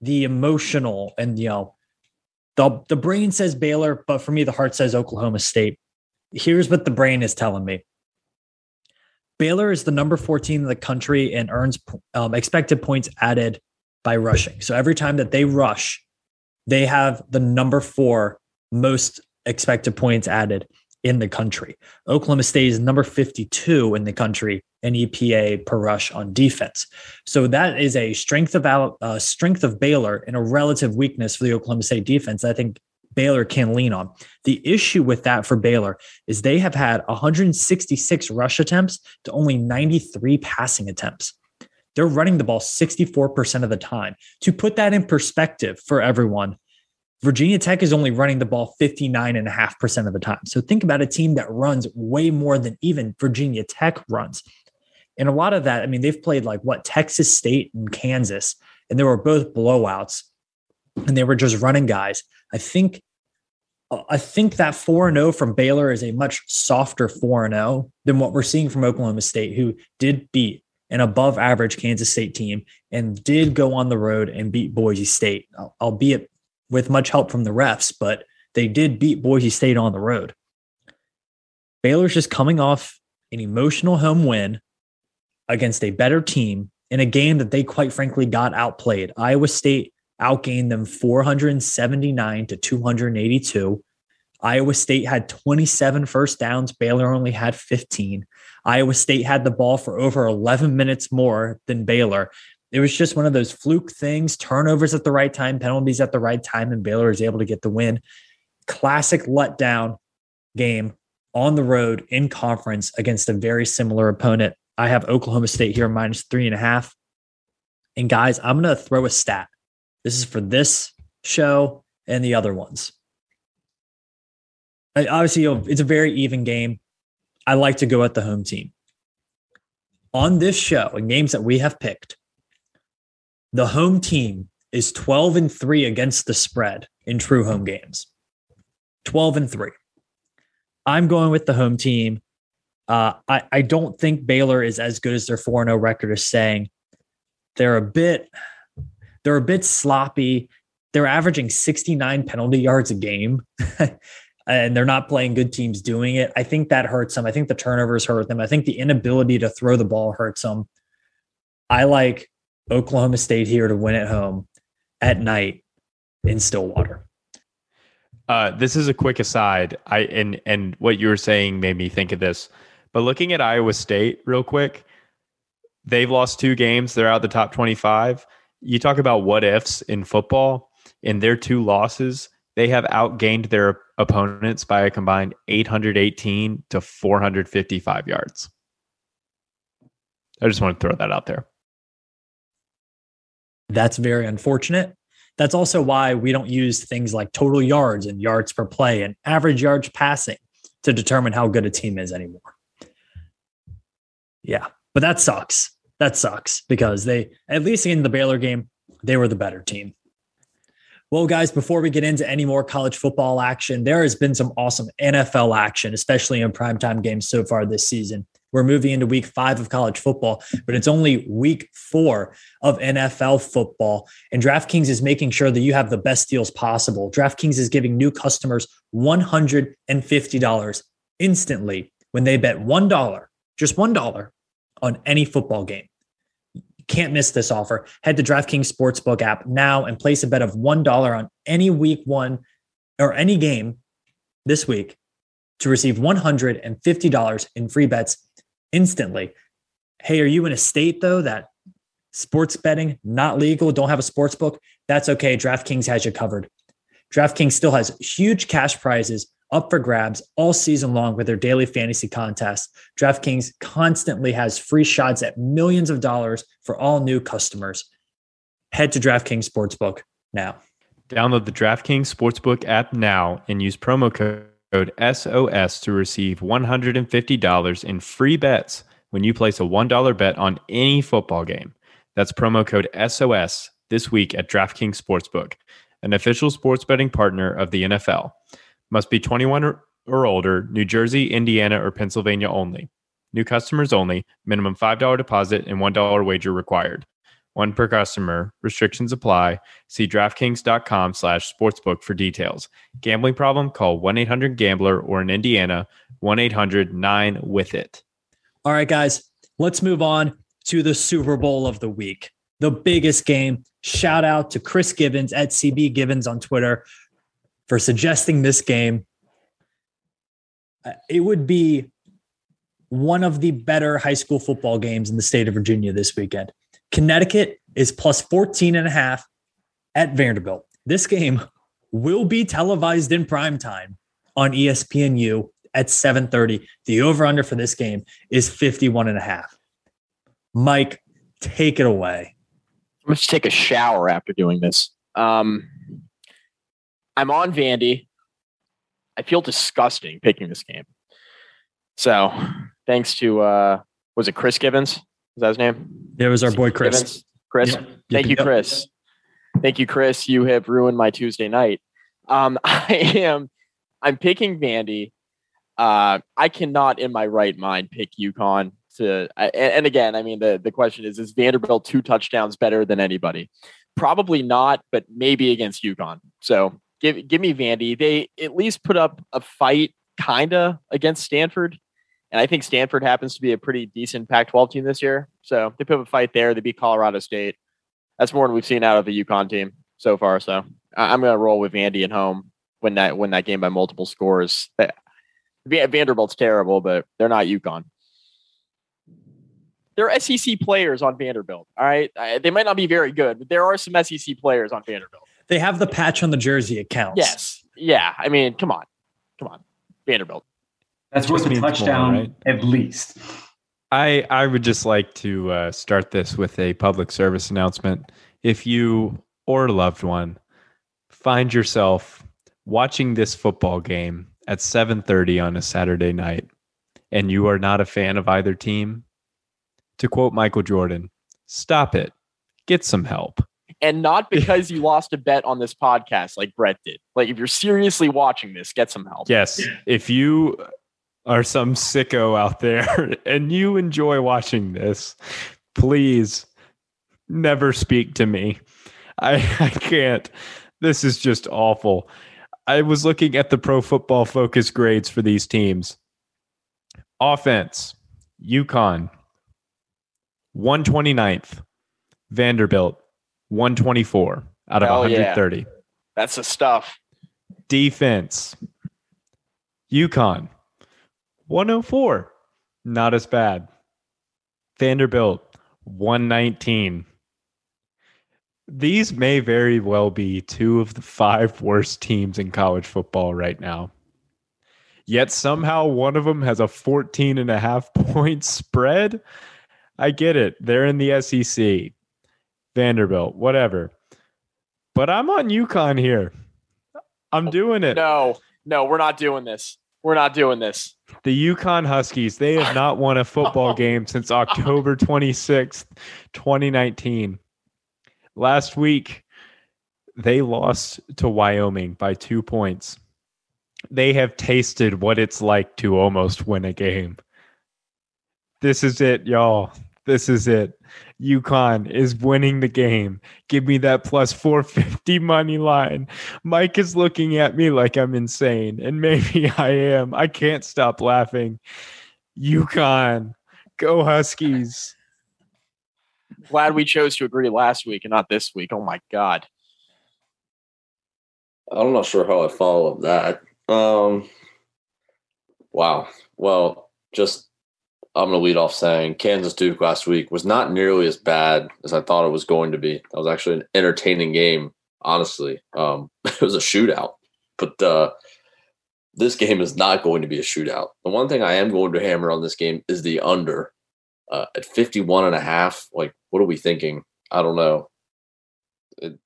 the emotional and, you know, the, the brain says Baylor, but for me, the heart says Oklahoma State. Here's what the brain is telling me Baylor is the number 14 in the country and earns um, expected points added by rushing. So every time that they rush, they have the number four most expected points added in the country. Oklahoma State is number 52 in the country in EPA per rush on defense. So that is a strength of uh, strength of Baylor and a relative weakness for the Oklahoma State defense. I think Baylor can lean on. The issue with that for Baylor is they have had 166 rush attempts to only 93 passing attempts. They're running the ball 64% of the time. To put that in perspective for everyone, Virginia Tech is only running the ball 59.5% of the time. So think about a team that runs way more than even Virginia Tech runs. And a lot of that, I mean, they've played like what Texas State and Kansas, and they were both blowouts, and they were just running guys. I think I think that 4 0 from Baylor is a much softer 4 0 than what we're seeing from Oklahoma State, who did beat an above average Kansas State team and did go on the road and beat Boise State, albeit with much help from the refs, but they did beat Boise State on the road. Baylor's just coming off an emotional home win against a better team in a game that they quite frankly got outplayed. Iowa State outgained them 479 to 282. Iowa State had 27 first downs. Baylor only had 15. Iowa State had the ball for over 11 minutes more than Baylor. It was just one of those fluke things, turnovers at the right time, penalties at the right time, and Baylor is able to get the win. Classic letdown game on the road in conference against a very similar opponent. I have Oklahoma State here minus three and a half. And guys, I'm going to throw a stat. This is for this show and the other ones. Obviously, it's a very even game. I like to go at the home team. On this show, in games that we have picked, the home team is 12 and 3 against the spread in true home games. 12 and 3. I'm going with the home team. Uh, I, I don't think Baylor is as good as their 4 0 record is saying. They're a bit they're a bit sloppy. They're averaging 69 penalty yards a game. and they're not playing good teams doing it. I think that hurts them. I think the turnovers hurt them. I think the inability to throw the ball hurts them. I like Oklahoma State here to win at home at night in Stillwater. Uh, this is a quick aside. I and and what you were saying made me think of this. But looking at Iowa State real quick, they've lost two games. They're out the top 25. You talk about what ifs in football. In their two losses, they have outgained their opponents by a combined 818 to 455 yards. I just want to throw that out there. That's very unfortunate. That's also why we don't use things like total yards and yards per play and average yards passing to determine how good a team is anymore. Yeah, but that sucks. That sucks because they, at least in the Baylor game, they were the better team. Well, guys, before we get into any more college football action, there has been some awesome NFL action, especially in primetime games so far this season. We're moving into week five of college football, but it's only week four of NFL football. And DraftKings is making sure that you have the best deals possible. DraftKings is giving new customers $150 instantly when they bet $1, just $1 on any football game. Can't miss this offer. Head to DraftKings Sportsbook app now and place a bet of $1 on any week one or any game this week to receive $150 in free bets instantly. Hey, are you in a state though that sports betting not legal, don't have a sports book? That's okay. DraftKings has you covered. DraftKings still has huge cash prizes up for grabs all season long with their daily fantasy contests. DraftKings constantly has free shots at millions of dollars for all new customers. Head to DraftKings Sportsbook now. Download the DraftKings Sportsbook app now and use promo code code SOS to receive $150 in free bets when you place a $1 bet on any football game. That's promo code SOS this week at DraftKings Sportsbook, an official sports betting partner of the NFL. Must be 21 or older, New Jersey, Indiana, or Pennsylvania only. New customers only, minimum $5 deposit and $1 wager required. One per customer. Restrictions apply. See DraftKings.com slash sportsbook for details. Gambling problem? Call 1-800-GAMBLER or in Indiana, 1-800-9-WITH-IT. All right, guys, let's move on to the Super Bowl of the week. The biggest game. Shout out to Chris Givens at CB Givens on Twitter for suggesting this game. Uh, It would be one of the better high school football games in the state of Virginia this weekend. Connecticut is plus 14 and a half at Vanderbilt. This game will be televised in prime time on ESPNU at 7:30. The over-under for this game is 51 and a half. Mike, take it away. I'm going to take a shower after doing this. Um, I'm on Vandy. I feel disgusting picking this game. So, thanks to uh, was it Chris Givens? That his name? It was our boy Chris. Chris. Yep. Thank you, Yep. Chris. Thank you, Chris. You have ruined my Tuesday night. Um, I am. I'm picking Vandy. Uh, I cannot, in my right mind, pick UConn to. And, and again, I mean, the the question is: Is Vanderbilt two touchdowns better than anybody? Probably not, but maybe against UConn. So give give me Vandy. They at least put up a fight, kinda against Stanford. And I think Stanford happens to be a pretty decent Pac 12 team this year. So they put up a fight there. They beat Colorado State. That's more than we've seen out of the UConn team so far. So I- I'm going to roll with Vandy at home when that win that game by multiple scores. That- Vanderbilt's terrible, but they're not UConn. There are SEC players on Vanderbilt. All right. They might not be very good, but there are some SEC players on Vanderbilt. They have the patch on the jersey. It counts. Yes. Yeah. I mean, come on. Come on. Vanderbilt. That's Just worth a means more, touchdown right? at least. I I would just like to uh, start this with a public service announcement. If you or a loved one find yourself watching this football game at 7:30 on a Saturday night and you are not a fan of either team, to quote Michael Jordan, stop it. Get some help. and not because you lost a bet on this podcast like Brett did. Like if you're seriously watching this, get some help. Yes, if you are some sicko out there and you enjoy watching this, please never speak to me. I, I can't. This is just awful. I was looking at the pro football focus grades for these teams. Offense, UConn, 129th. Vanderbilt, 124 out of Hell yeah. 130 That's the stuff. defense. UConn, 104. Not as bad. Vanderbilt, 119. These may very well be two of the five worst teams in college football right now. Yet somehow one of them has a 14 and a half point spread. I get it. They're in the SEC. Vanderbilt, whatever. But I'm on UConn here. I'm doing it. No, no, we're not doing this. We're not doing this. The UConn Huskies, they have not won a football game since October 26th, 2019. Last week, they lost to Wyoming by two points. They have tasted what it's like to almost win a game. This is it, y'all. This is it. UConn is winning the game. Give me that plus 450 money line. Mike is looking at me like I'm insane, and maybe I am. I can't stop laughing. UConn, go Huskies. Glad we chose to agree last week and not this week. Oh my God. I'm not sure how I follow up that. Um, wow. Well, just I'm going to lead off saying Kansas Duke last week was not nearly as bad as I thought it was going to be. That was actually an entertaining game, honestly. Um, it was a shootout, but uh, this game is not going to be a shootout. The one thing I am going to hammer on this game is the under uh, at 51 and a half. Like, what are we thinking? I don't know. It,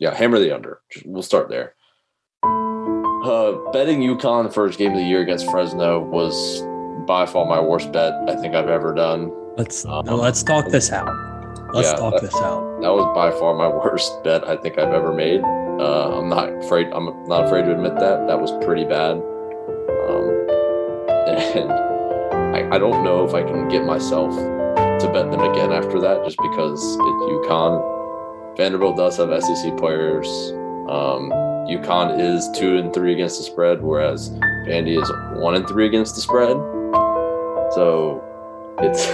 yeah, hammer the under. We'll start there. Uh, betting UConn first game of the year against Fresno was by far my worst bet I think I've ever done. Let's um, let's talk this out. Let's yeah, talk that, this out. That was by far my worst bet I think I've ever made. Uh, I'm not afraid. I'm not afraid to admit that that was pretty bad. Um, and I, I don't know if I can get myself to bet them again after that, just because it, UConn, Vanderbilt does have SEC players. Um, UConn is two and three against the spread, whereas Vandy is one and three against the spread. So it's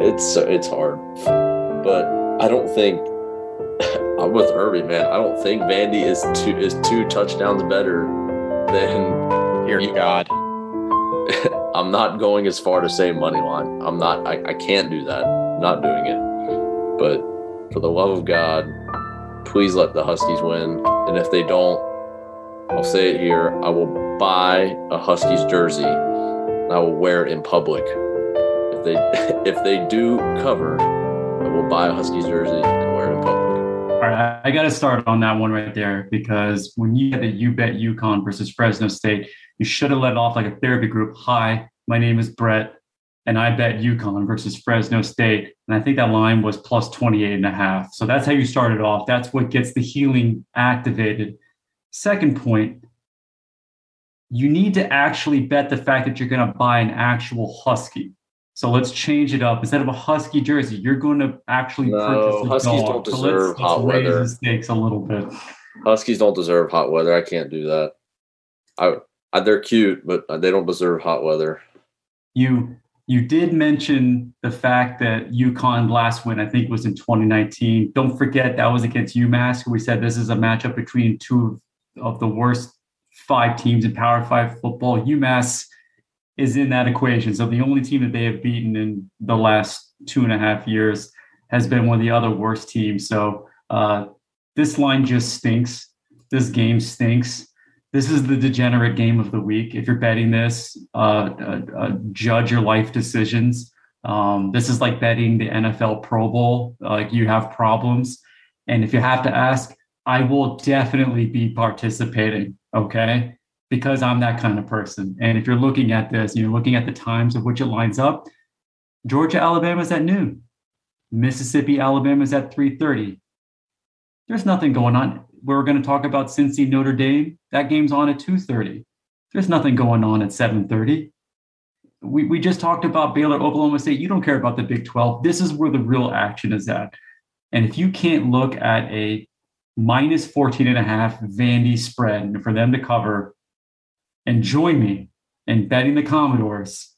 it's it's hard, but I don't think I'm with Irby, man. I don't think Vandy is two is two touchdowns better than Dear God. I'm not going as far to say money line. I'm not. I, I can't do that. I'm not doing it. But for the love of God, please let the Huskies win. And if they don't, I'll say it here. I will buy a Huskies jersey I will wear it in public. If they if they do cover, I will buy a Huskies jersey and wear it in public. All right, I got to start on that one right there because when you had the you bet UConn versus Fresno State, you should have let off like a therapy group. Hi, my name is Brett, and I bet UConn versus Fresno State, and I think that line was plus 28 and a half. So that's how you started off. That's what gets the healing activated. Second point, you need to actually bet the fact that you're going to buy an actual husky. So let's change it up. Instead of a husky jersey, you're going to actually no, purchase a Huskies dog. don't deserve so let's, hot let's raise weather. the stakes a little bit. Huskies don't deserve hot weather. I can't do that. I, I they're cute, but they don't deserve hot weather. You you did mention the fact that UConn last win, I think, was in 2019. Don't forget that was against UMass. We said this is a matchup between two of the worst five teams in Power Five football. UMass is in that equation. So the only team that they have beaten in the last two and a half years has been one of the other worst teams. So uh, this line just stinks. This game stinks. This is the degenerate game of the week. If you're betting this, uh, uh, uh judge your life decisions. Um, this is like betting the NFL Pro Bowl. Like you have problems, and if you have to ask, I will definitely be participating okay? Because I'm that kind of person. And if you're looking at this, you're looking at the times of which it lines up, Georgia, Alabama is at noon. Mississippi, Alabama is at 3:30. There's nothing going on. We're going to talk about Cincy, Notre Dame. That game's on at 2:30. There's nothing going on at 7:30. We, we just talked about Baylor, Oklahoma State. You don't care about the Big 12. This is where the real action is at. And if you can't look at a minus 14 and a half Vandy spread for them to cover and join me in betting the Commodores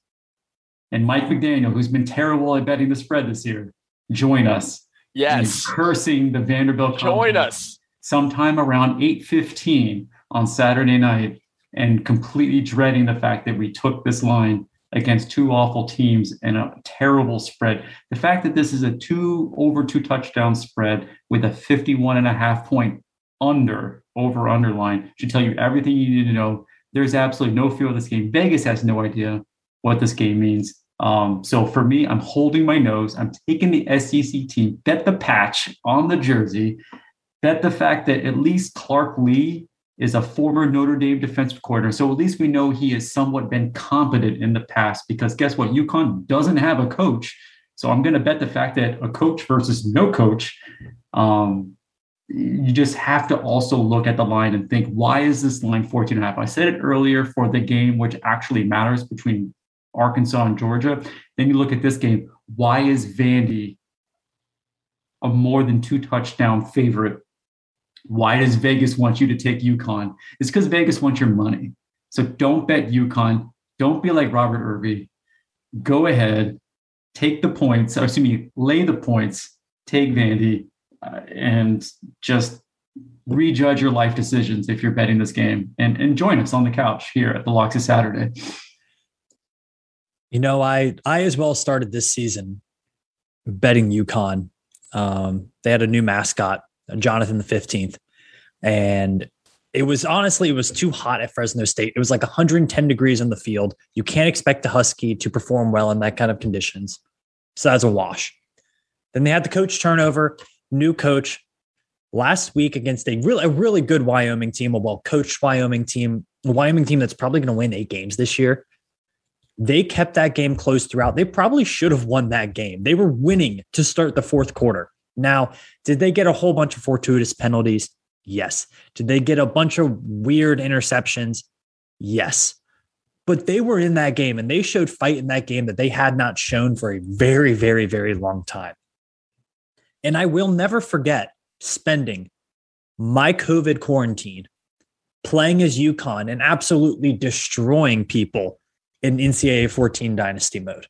and Mike McDaniel, who's been terrible at betting the spread this year, join us. Yes. Cursing the Vanderbilt. Join us. Sometime around 8.15 on Saturday night and completely dreading the fact that we took this line against two awful teams and a terrible spread. The fact that this is a two over two touchdown spread with a 51 and a half point under over underline should tell you everything you need to know. There's absolutely no feel of this game. Vegas has no idea what this game means. Um, so for me, I'm holding my nose. I'm taking the SEC team, bet the patch on the jersey, bet the fact that at least Clark Lea is a former Notre Dame defensive coordinator. So at least we know he has somewhat been competent in the past because guess what? UConn doesn't have a coach. So I'm going to bet the fact that a coach versus no coach, um, you just have to also look at the line and think, why is this line 14 and a half? I said it earlier for the game, which actually matters between Arkansas and Georgia. Then you look at this game. Why is Vandy a more than two touchdown favorite why does Vegas want you to take UConn? It's because Vegas wants your money. So don't bet UConn. Don't be like Robert Irby. Go ahead, take the points, or excuse me, lay the points, take Vandy, uh, and just rejudge your life decisions if you're betting this game and, and join us on the couch here at the Locks of Saturday. You know, I I as well started this season betting UConn. Um, they had a new mascot Jonathan the 15th. And it was honestly, it was too hot at Fresno State. It was like 110 degrees on the field. You can't expect a Husky to perform well in that kind of conditions. So that's a wash. Then they had the coach turnover, new coach last week against a really, a really good Wyoming team, a well coached Wyoming team, a Wyoming team that's probably going to win eight games this year. They kept that game close throughout. They probably should have won that game. They were winning to start the fourth quarter. Now, did they get a whole bunch of fortuitous penalties? Yes. Did they get a bunch of weird interceptions? Yes. But they were in that game and they showed fight in that game that they had not shown for a very, very, very long time. And I will never forget spending my COVID quarantine playing as UConn and absolutely destroying people in NCAA 14 dynasty mode.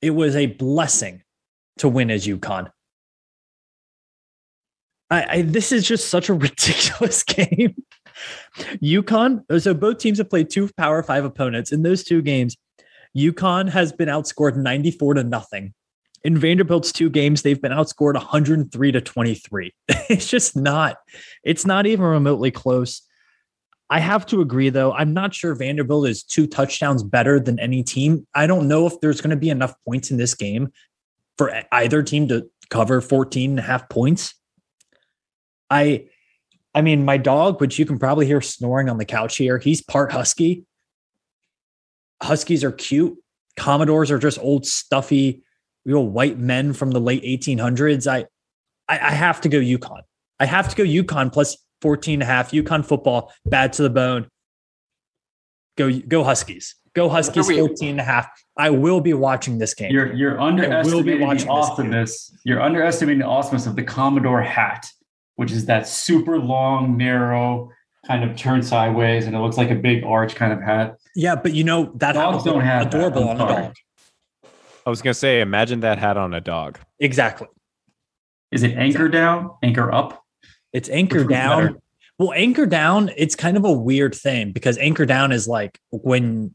It was a blessing to win as UConn. I, I, this is just such a ridiculous game. UConn, uh, so both teams have played two Power Five opponents. In those two games, UConn has been outscored 94 to nothing. In Vanderbilt's two games, they've been outscored 103 to 23. it's just not, it's not even remotely close. I have to agree, though. I'm not sure Vanderbilt is two touchdowns better than any team. I don't know if there's going to be enough points in this game for either team to cover 14 and a half points. I I mean, my dog, which you can probably hear snoring on the couch here, he's part husky. Huskies are cute. Commodores are just old, stuffy, you know, white men from the late 1800s. I, I, I have to go UConn. I have to go UConn plus 14 and a half. UConn football, bad to the bone. Go, go Huskies. Go Huskies 14 and a half. I will be watching this game. You're you're underestimating the awesomeness. You're underestimating the awesomeness of the Commodore hat which is that super long, narrow, kind of turn sideways, and it looks like a big arch kind of hat. Yeah, but you know that dogs don't have adorable on a dog. I was gonna say, imagine that hat on a dog. Exactly. Is it anchor down, anchor up? It's anchor down. Better? Well, anchor down, it's kind of a weird thing because anchor down is like when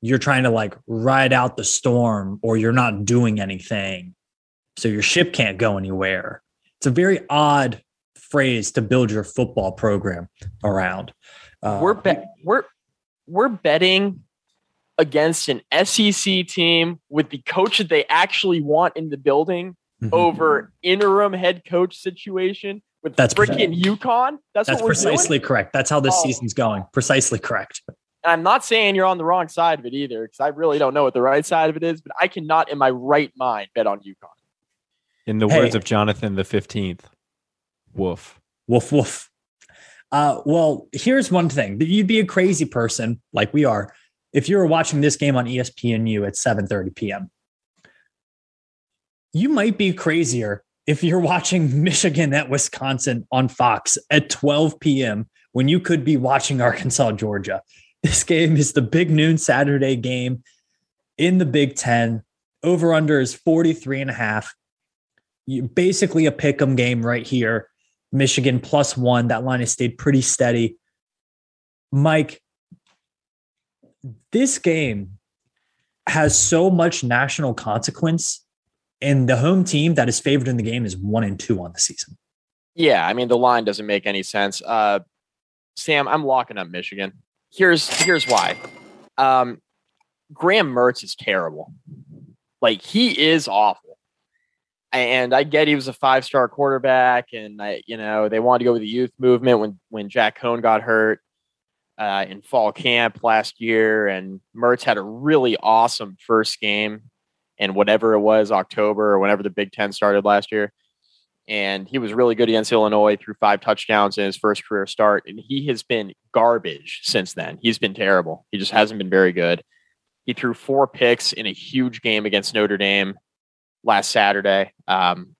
you're trying to like ride out the storm or you're not doing anything. So your ship can't go anywhere. It's a very odd phrase to build your football program around. Uh, we're be- we're we're betting against an SEC team with the coach that they actually want in the building mm-hmm. over interim head coach situation with that's freaking UConn. That's, that's precisely doing? correct. That's how this oh. season's going. Precisely correct. I'm not saying you're on the wrong side of it either, because I really don't know what the right side of it is, but I cannot in my right mind bet on UConn. In the hey. words of Jonathan the 15th, Woof. Woof woof. Uh, well, here's one thing: you'd be a crazy person, like we are, if you were watching this game on ESPNU at 7:30 p.m. You might be crazier if you're watching Michigan at Wisconsin on Fox at 12 p.m. when you could be watching Arkansas, Georgia. This game is the big noon Saturday game in the Big Ten. Over under is 43 and a half. You, basically a pick 'em game right here. Michigan plus one. That line has stayed pretty steady. Mike, this game has so much national consequence, and the home team that is favored in the game is one and two on the season. Yeah, I mean the line doesn't make any sense. Uh, Sam, I'm locking up Michigan. Here's here's why. Um, Graham Mertz is terrible. Like he is awful. And I get he was a five star quarterback, and I, you know, they wanted to go with the youth movement when when Jack Coan got hurt uh, in fall camp last year, and Mertz had a really awesome first game, and whatever it was, October or whenever the Big Ten started last year, and he was really good against Illinois, threw five touchdowns in his first career start, and he has been garbage since then. He's been terrible. He just hasn't been very good. He threw four picks in a huge game against Notre Dame last Saturday. Um,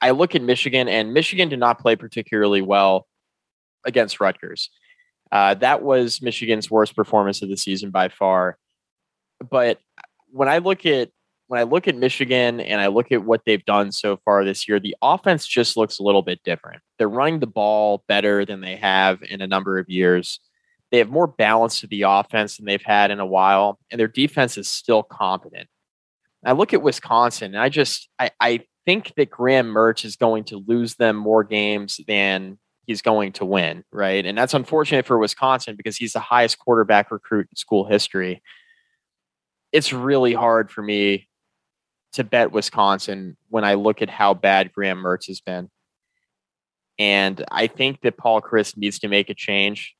I look at Michigan, and Michigan did not play particularly well against Rutgers. Uh, that was Michigan's worst performance of the season by far. But when I look at when I look at Michigan and I look at what they've done so far this year, the offense just looks a little bit different. They're running the ball better than they have in a number of years. They have more balance to the offense than they've had in a while, and their defense is still competent. I look at Wisconsin, and I just I, I think that Graham Mertz is going to lose them more games than he's going to win, right? And that's unfortunate for Wisconsin because he's the highest quarterback recruit in school history. It's really hard for me to bet Wisconsin when I look at how bad Graham Mertz has been. And I think that Paul Chryst needs to make a change.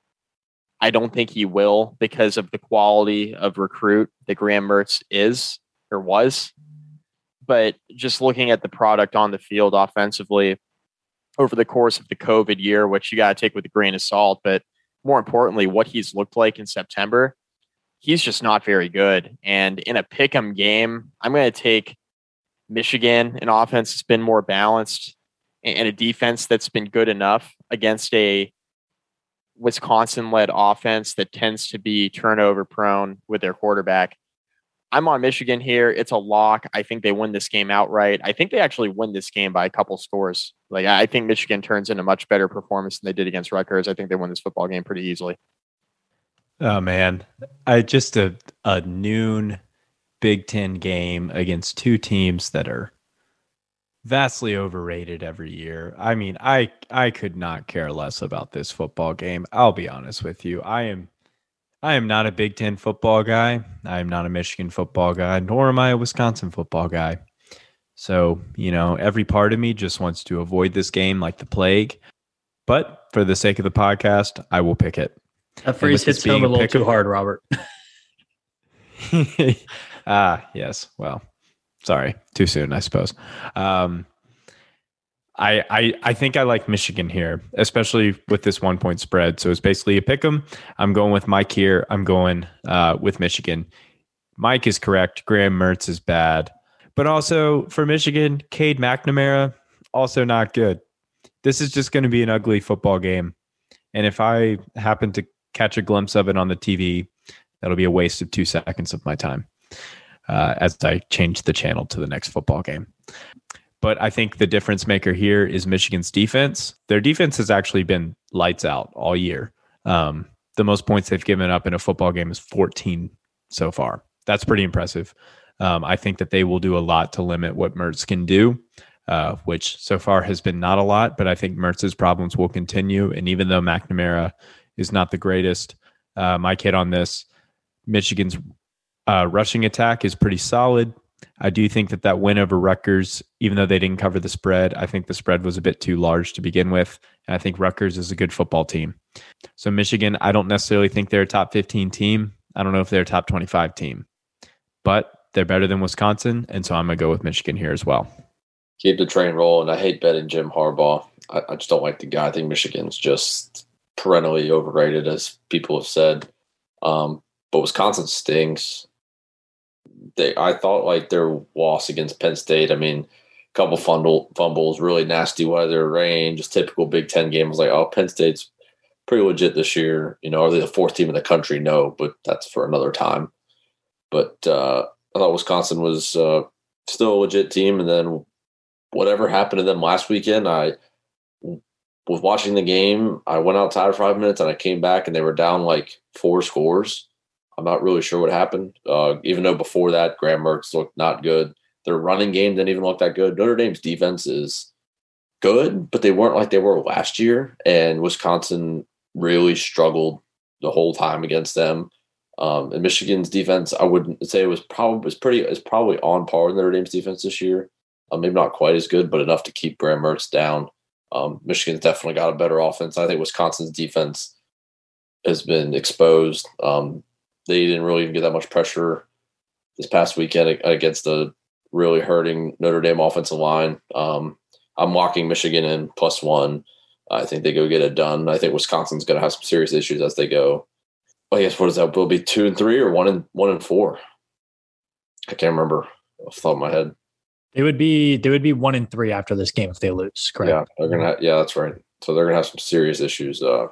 I don't think he will because of the quality of recruit that Graham Mertz is or was. But just looking at the product on the field offensively over the course of the COVID year, which you got to take with a grain of salt, but more importantly, what he's looked like in September, he's just not very good. And in a pick 'em game, I'm going to take Michigan, an offense that's been more balanced and a defense that's been good enough against a Wisconsin led offense that tends to be turnover prone with their quarterback. I'm on Michigan here. It's a lock. I think they win this game outright. I think they actually win this game by a couple scores. Like I think Michigan turns in a much better performance than they did against Rutgers. I think they win this football game pretty easily. Oh man, I just a a noon Big Ten game against two teams that are vastly overrated every year. I mean, I I could not care less about this football game. I'll be honest with you. I am I am not a Big 10 football guy. I am not a Michigan football guy, nor am I a Wisconsin football guy. So, you know, every part of me just wants to avoid this game like the plague. But for the sake of the podcast, I will pick it. That phrase hits home a little too hard, Robert. ah, yes. Well, sorry, too soon, I suppose. Um, I, I I think I like Michigan here, especially with this one point spread. So it's basically a pick 'em. I'm going with Mike here. I'm going uh, with Michigan. Mike is correct. Graham Mertz is bad, but also for Michigan, Cade McNamara also not good. This is just going to be an ugly football game, and if I happen to catch a glimpse of it on the TV, that'll be a waste of two seconds of my time uh, as I change the channel to the next football game. But I think the difference maker here is Michigan's defense. Their defense has actually been lights out all year. Um, the most points they've given up in a football game is 14 so far. That's pretty impressive. Um, I think that they will do a lot to limit what Mertz can do, uh, which so far has been not a lot. But I think Mertz's problems will continue. And even though McNamara is not the greatest, uh, my kid on this, Michigan's uh, rushing attack is pretty solid. I do think that that win over Rutgers, even though they didn't cover the spread, I think the spread was a bit too large to begin with. And I think Rutgers is a good football team. So Michigan, I don't necessarily think they're a top 15 team. I don't know if they're a top 25 team, but they're better than Wisconsin. And so I'm going to go with Michigan here as well. Keep the train rolling. I hate betting Jim Harbaugh. I, I just don't like the guy. I think Michigan's just perennially overrated, as people have said. Um, but Wisconsin stinks they I thought like their loss against Penn State. I mean, a couple fumble fumbles, really nasty weather, rain, just typical Big Ten game. I was like, oh, Penn State's pretty legit this year. You know, are they the fourth team in the country? No, but that's for another time. But uh, I thought Wisconsin was uh, still a legit team, and then whatever happened to them last weekend, I was watching the game. I went outside for five minutes and I came back and they were down like four scores. I'm not really sure what happened. Uh, even though before that, Graham Mertz looked not good. Their running game didn't even look that good. Notre Dame's defense is good, but they weren't like they were last year. And Wisconsin really struggled the whole time against them. Um, and Michigan's defense, I wouldn't say it was probably was pretty is probably on par with Notre Dame's defense this year. Uh, maybe not quite as good, but enough to keep Graham Mertz down. Um, Michigan's definitely got a better offense. I think Wisconsin's defense has been exposed. Um, they didn't really even get that much pressure this past weekend against the really hurting Notre Dame offensive line. Um, I'm walking Michigan in plus one. I think they go get it done. I think Wisconsin's going to have some serious issues as they go. I guess what is that? Will be two and three or one and one and four? I can't remember off the top of my head. They would be they would be one and three after this game if they lose. Correct? Yeah, they're gonna. Yeah, that's right. So they're gonna have some serious issues uh,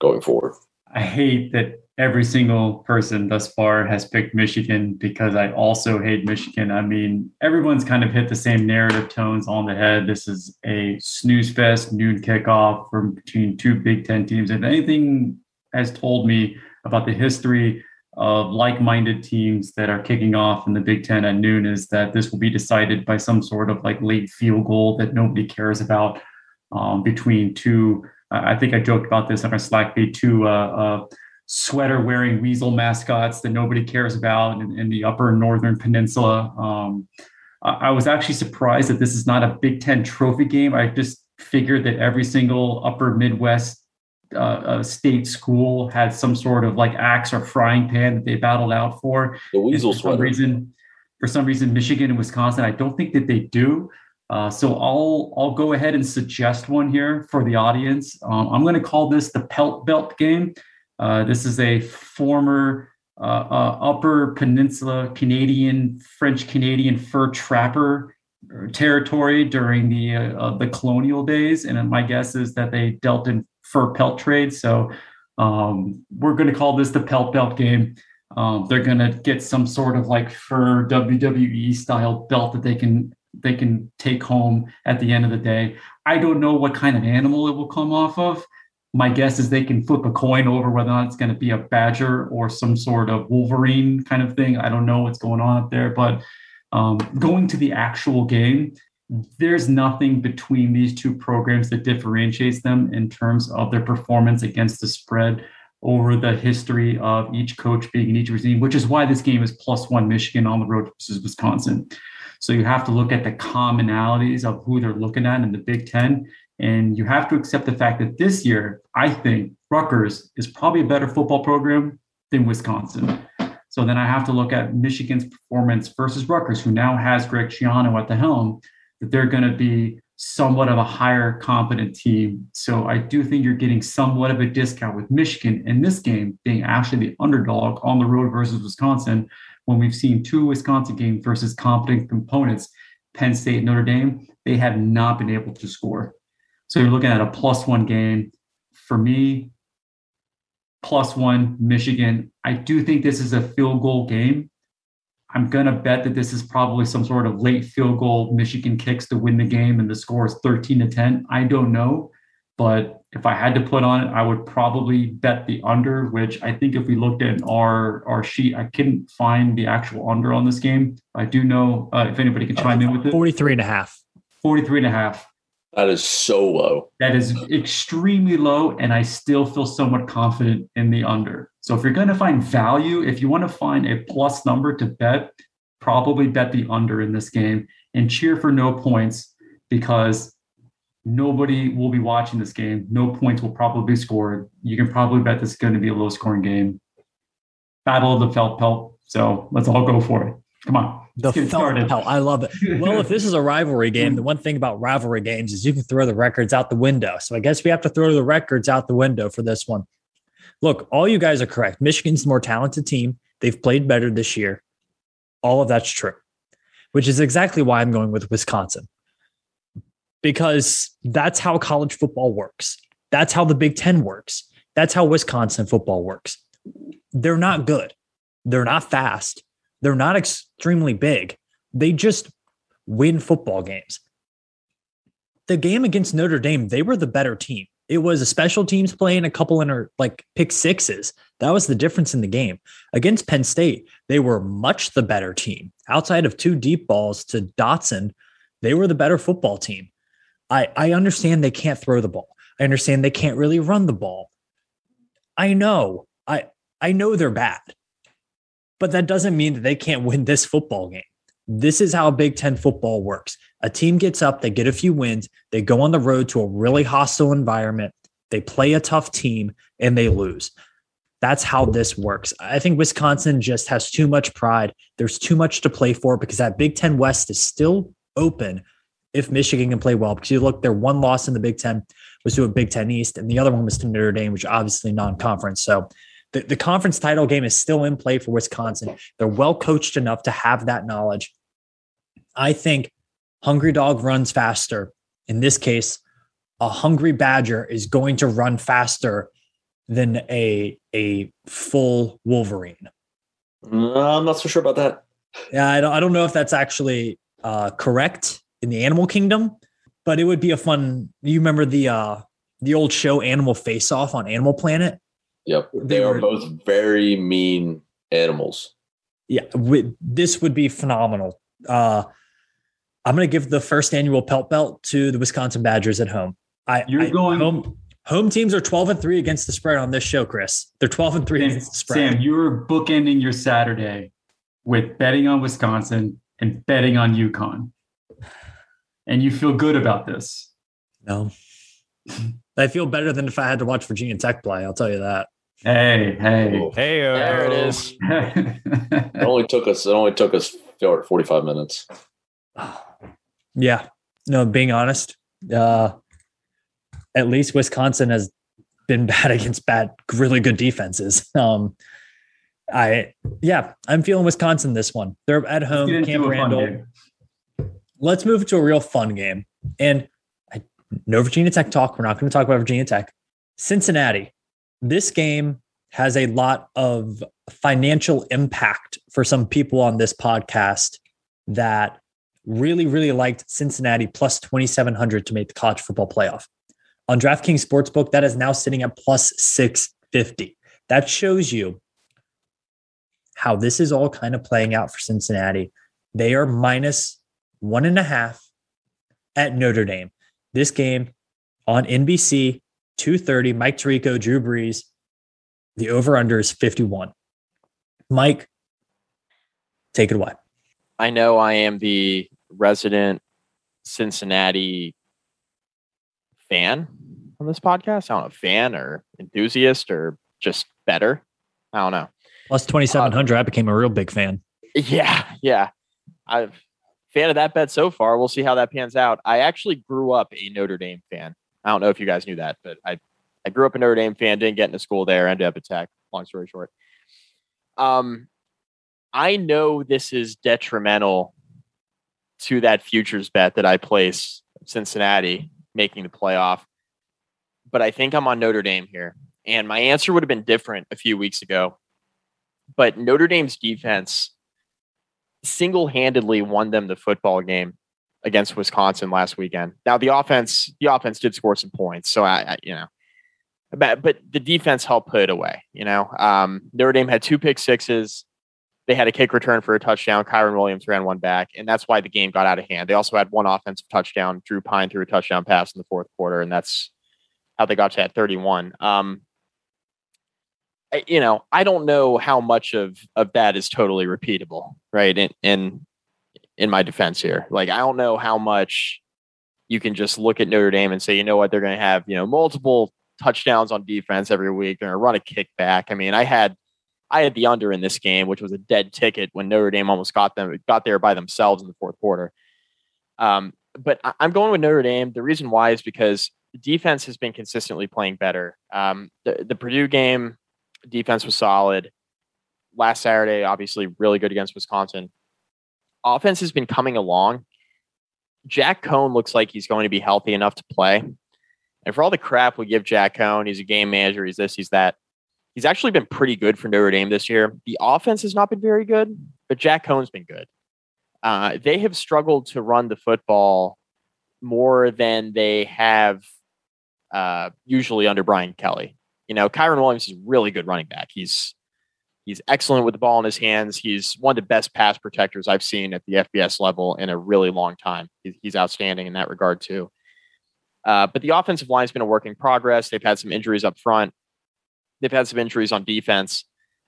going forward. I hate that every single person thus far has picked Michigan because I also hate Michigan. I mean, everyone's kind of hit the same narrative tones on the head. This is a snooze fest noon kickoff from between two Big Ten teams. If anything has told me about the history of like-minded teams that are kicking off in the Big Ten at noon is that this will be decided by some sort of like late field goal that nobody cares about um, between two. I think I joked about this on our Slack feed. Two uh, uh, sweater wearing weasel mascots that nobody cares about in, in the upper northern peninsula. Um, I, I was actually surprised that this is not a Big Ten trophy game. I just figured that every single upper Midwest uh, uh, state school had some sort of like axe or frying pan that they battled out for. The weasel for sweater. Some reason, for some reason, Michigan and Wisconsin, I don't think that they do. Uh, so I'll I'll go ahead and suggest one here for the audience. Um, I'm going to call this the Pelt Belt game. Uh, this is a former uh, uh, Upper Peninsula Canadian, French Canadian fur trapper territory during the uh, the colonial days, and my guess is that they dealt in fur pelt trade. So um, we're going to call this the Pelt Belt game. Um, they're going to get some sort of like fur WWE style belt that they can they can take home at the end of the day. I don't know what kind of animal it will come off of my guess is they can flip a coin over whether or not it's going to be a badger or some sort of wolverine kind of thing. I don't know what's going on up there, but um, going to the actual game, there's nothing between these two programs that differentiates them in terms of their performance against the spread over the history of each coach being in each regime, which is why this game is plus one Michigan on the road versus Wisconsin. So you have to look at the commonalities of who they're looking at in the Big Ten and you have to accept the fact that this year, I think Rutgers is probably a better football program than Wisconsin. So then I have to look at Michigan's performance versus Rutgers, who now has Greg Schiano at the helm, that they're going to be somewhat of a higher competent team. So I do think you're getting somewhat of a discount with Michigan in this game being actually the underdog on the road versus Wisconsin when we've seen two Wisconsin games versus competent components, Penn State and Notre Dame, they have not been able to score. So you're looking at a plus one game. For me, plus one Michigan. I do think this is a field goal game. I'm going to bet that this is probably some sort of late field goal. Michigan kicks to win the game and the score is 13 to 10. I don't know. But if I had to put on it, I would probably bet the under, which I think if we looked at our, our sheet, I couldn't find the actual under on this game. I do know uh, if anybody can chime in with it. 43 and a half. 43 and a half. That is so low. That is extremely low, and I still feel somewhat confident in the under. So if you're going to find value, if you want to find a plus number to bet, probably bet the under in this game and cheer for no points because nobody will be watching this game. No points will probably be scored. You can probably bet this is going to be a low scoring game. Battle of the Felt Pelt. So let's all go for it. Come on. The felt pelt. I love it. Well, if this is a rivalry game, the one thing about rivalry games is you can throw the records out the window. So I guess we have to throw the records out the window for this one. Look, all you guys are correct. Michigan's the more talented team. They've played better this year. All of that's true, which is exactly why I'm going with Wisconsin. Because that's how college football works. That's how the Big Ten works. That's how Wisconsin football works. They're not good. They're not fast they're not extremely big. They just win football games. The game against Notre Dame, they were the better team. It was a special teams play and a couple in like pick sixes. That was the difference in the game. Against Penn State, they were much the better team. Outside of two deep balls to Dotson, they were the better football team. I, I understand they can't throw the ball. I understand they can't really run the ball. I know. I I know they're bad. But that doesn't mean that they can't win this football game. This is how Big Ten football works. A team gets up, they get a few wins, they go on the road to a really hostile environment, they play a tough team, and they lose. That's how this works. I think Wisconsin just has too much pride. There's too much to play for because that Big Ten West is still open if Michigan can play well. Because you look, their one loss in the Big Ten was to a Big Ten East, and the other one was to Notre Dame, which obviously non-conference. So the, the conference title game is still in play for Wisconsin. They're well coached enough to have that knowledge. I think Hungry Dog runs faster. In this case, a hungry badger is going to run faster than a a full Wolverine. No, I'm not so sure about that. Yeah, I don't, I don't know if that's actually uh, correct in the animal kingdom, but it would be a fun. You remember the uh, the old show Animal Face Off on Animal Planet? Yep, they, they are were, both very mean animals. Yeah, this would be phenomenal. Uh, I'm going to give the first annual pelt belt to the Wisconsin Badgers at home. I, You're I, going home. Home teams are 12 and 3 against the spread on this show, Chris. They're 12 and 3 Sam, against the spread. Sam, you are bookending your Saturday with betting on Wisconsin and betting on UConn. And you feel good about this. No. I feel better than if I had to watch Virginia Tech play. I'll tell you that. Hey, hey, hey! There it is. it only took us. It only took us forty-five minutes. Yeah. No, being honest, uh, at least Wisconsin has been bad against bad, really good defenses. Um, I yeah, I'm feeling Wisconsin this one. They're at home, Camp Randall. Let's move to a real fun game. And I, no Virginia Tech talk. We're not going to talk about Virginia Tech. Cincinnati. This game has a lot of financial impact for some people on this podcast that really, really liked Cincinnati plus 2,700 to make the college football playoff. On DraftKings Sportsbook, that is now sitting at plus 650. That shows you how this is all kind of playing out for Cincinnati. They are minus one and a half at Notre Dame. This game on NBC, 230, Mike Tirico, Drew Brees. The over under is 51. Mike, take it away. I know I am the resident Cincinnati fan on this podcast. I don't know, fan or enthusiast or just better. I don't know. Plus 2,700, uh, I became a real big fan. Yeah. Yeah. I've fan of that bet so far. We'll see how that pans out. I actually grew up a Notre Dame fan. I don't know if you guys knew that, but I, I grew up a Notre Dame fan, didn't get into school there, ended up at Tech. Long story short. Um, I know this is detrimental to that futures bet that I place Cincinnati making the playoff. But I think I'm on Notre Dame here. And my answer would have been different a few weeks ago. But Notre Dame's defense single handedly won them the football game against Wisconsin last weekend. Now the offense, the offense did score some points. So I, I you know, but, but the defense helped put it away. You know, um, Notre Dame had two pick sixes. They had a kick return for a touchdown. Kyren Williams ran one back, and that's why the game got out of hand. They also had one offensive touchdown. Drew Pyne threw a touchdown pass in the fourth quarter, and that's how they got to that 31. Um, you know, I don't know how much of of that is totally repeatable, right? And in in my defense here, like I don't know how much you can just look at Notre Dame and say, you know what, they're going to have you know multiple touchdowns on defense every week. They're going to run a kickback. I mean, I had I had the under in this game, which was a dead ticket when Notre Dame almost got them got there by themselves in the fourth quarter. Um, but I'm going with Notre Dame. The reason why is because defense has been consistently playing better. Um, the, the Purdue game defense was solid. Last Saturday, obviously, really good against Wisconsin. Offense has been coming along. Jack Coan looks like he's going to be healthy enough to play. And for all the crap we give Jack Coan, he's a game manager, he's this, he's that he's actually been pretty good for Notre Dame this year. The offense has not been very good, but Jack Coan's been good. Uh, they have struggled to run the football more than they have uh, usually under Brian Kelly. You know, Kyren Williams is really good running back. He's he's excellent with the ball in his hands. He's one of the best pass protectors I've seen at the FBS level in a really long time. He's, outstanding in that regard too. Uh, but the offensive line's been a work in progress. They've had some injuries up front. They've had some injuries on defense,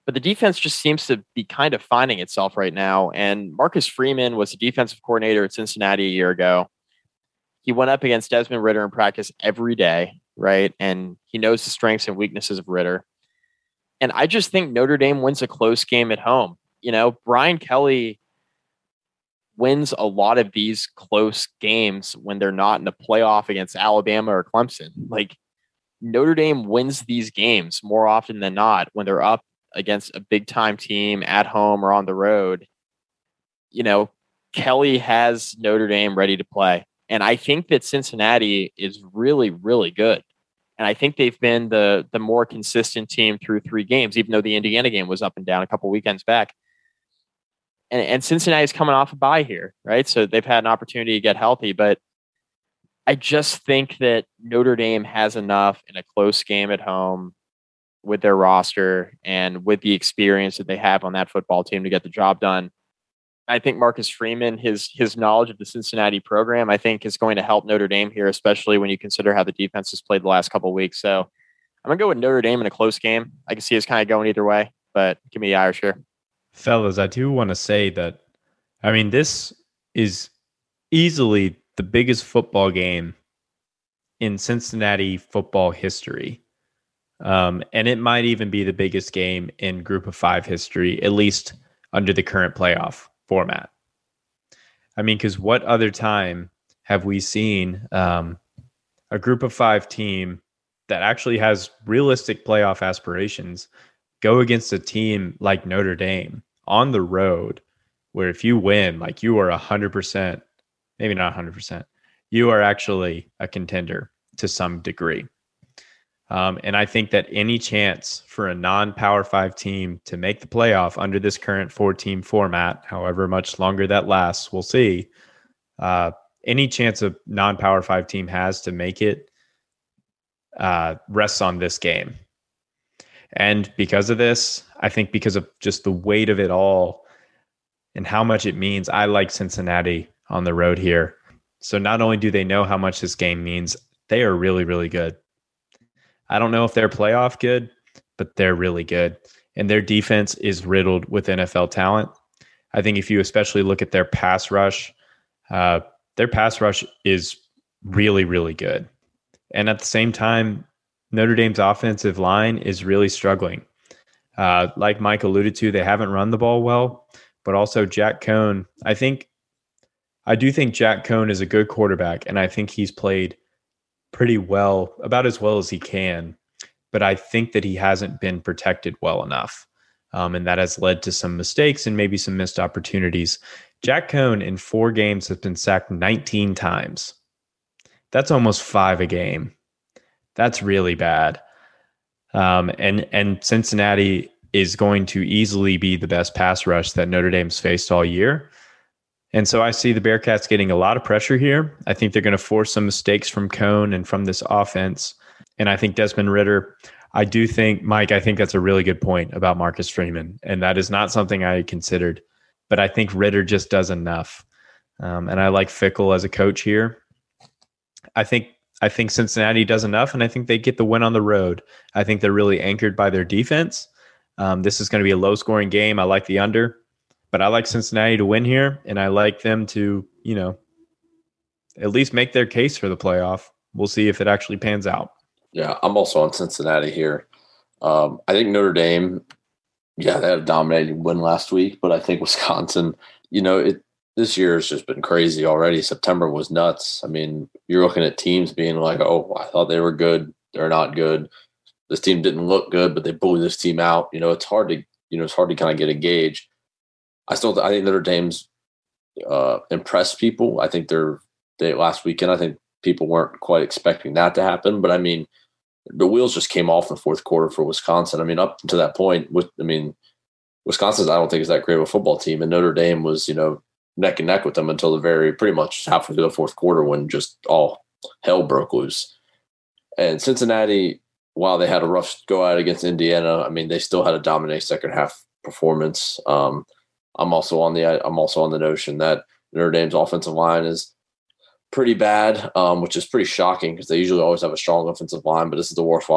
but the defense just seems to be kind of finding itself right now. And Marcus Freeman was the defensive coordinator at Cincinnati a year ago. He went up against Desmond Ridder in practice every day, right? And he knows the strengths and weaknesses of Ridder. And I just think Notre Dame wins a close game at home. You know, Brian Kelly wins a lot of these close games when they're not in a playoff against Alabama or Clemson. Like Notre Dame wins these games more often than not when they're up against a big time team at home or on the road. You know, Kelly has Notre Dame ready to play. And I think that Cincinnati is really, really good. And I think they've been the the more consistent team through three games, even though the Indiana game was up and down a couple weekends back. And, and is coming off a bye here, right? So they've had an opportunity to get healthy, but I just think that Notre Dame has enough in a close game at home with their roster and with the experience that they have on that football team to get the job done. I think Marcus Freeman, his his knowledge of the Cincinnati program, I think is going to help Notre Dame here, especially when you consider how the defense has played the last couple weeks. So I'm gonna go with Notre Dame in a close game. I can see us kind of going either way, but give me the Irish here. Fellas, I do want to say that I mean this is easily the biggest football game in Cincinnati football history. Um, and it might even be the biggest game in group of five history, at least under the current playoff format. I mean, because what other time have we seen um, a group of five team that actually has realistic playoff aspirations go against a team like Notre Dame on the road, where if you win, like you are 100%, maybe not 100%, you are actually a contender to some degree. Um, and I think that any chance for a non Power Five team to make the playoff under this current four team format, however much longer that lasts, we'll see. Uh, any chance a non Power Five team has to make it uh, rests on this game. And because of this, I think because of just the weight of it all and how much it means, I like Cincinnati on the road here. So not only do they know how much this game means, they are really, really good. I don't know if they're playoff good, but they're really good. And their defense is riddled with NFL talent. I think if you especially look at their pass rush, uh, their pass rush is really, really good. And at the same time, Notre Dame's offensive line is really struggling. Uh, like Mike alluded to, they haven't run the ball well, but also Jack Coan. I think, I do think Jack Coan is a good quarterback, and I think he's played pretty well, about as well as he can. But I think that he hasn't been protected well enough. Um, and that has led to some mistakes and maybe some missed opportunities. Jack Coan in four games has been sacked 19 times. That's almost five a game. That's really bad. Um, and and Cincinnati is going to easily be the best pass rush that Notre Dame's faced all year. And so I see the Bearcats getting a lot of pressure here. I think they're going to force some mistakes from Coan and from this offense. And I think Desmond Ridder, I do think, Mike, I think that's a really good point about Marcus Freeman. And that is not something I considered, but I think Ridder just does enough. Um, and I like Fickell as a coach here. I think I think Cincinnati does enough, and I think they get the win on the road. I think they're really anchored by their defense. Um, this is going to be a low scoring game. I like the under. But I like Cincinnati to win here, and I like them to, you know, at least make their case for the playoff. We'll see if it actually pans out. Yeah, I'm also on Cincinnati here. Um, I think Notre Dame, yeah, they had a dominating win last week, but I think Wisconsin, you know, it this year has just been crazy already. September was nuts. I mean, you're looking at teams being like, oh, I thought they were good. They're not good. This team didn't look good, but they blew this team out. You know, it's hard to, you know, it's hard to kind of get a gauge. I still I think Notre Dame's uh, impressed people. I think they're they last weekend. I think people weren't quite expecting that to happen, but I mean, the wheels just came off in the fourth quarter for Wisconsin. I mean, up to that point, with I mean, Wisconsin's I don't think is that great of a football team, and Notre Dame was you know neck and neck with them until the very pretty much halfway through the fourth quarter when just all hell broke loose. And Cincinnati, while they had a rough go out against Indiana, I mean, they still had a dominant second half performance. Um, I'm also on the I'm also on the notion that Notre Dame's offensive line is pretty bad, um, which is pretty shocking because they usually always have a strong offensive line, but this is the worst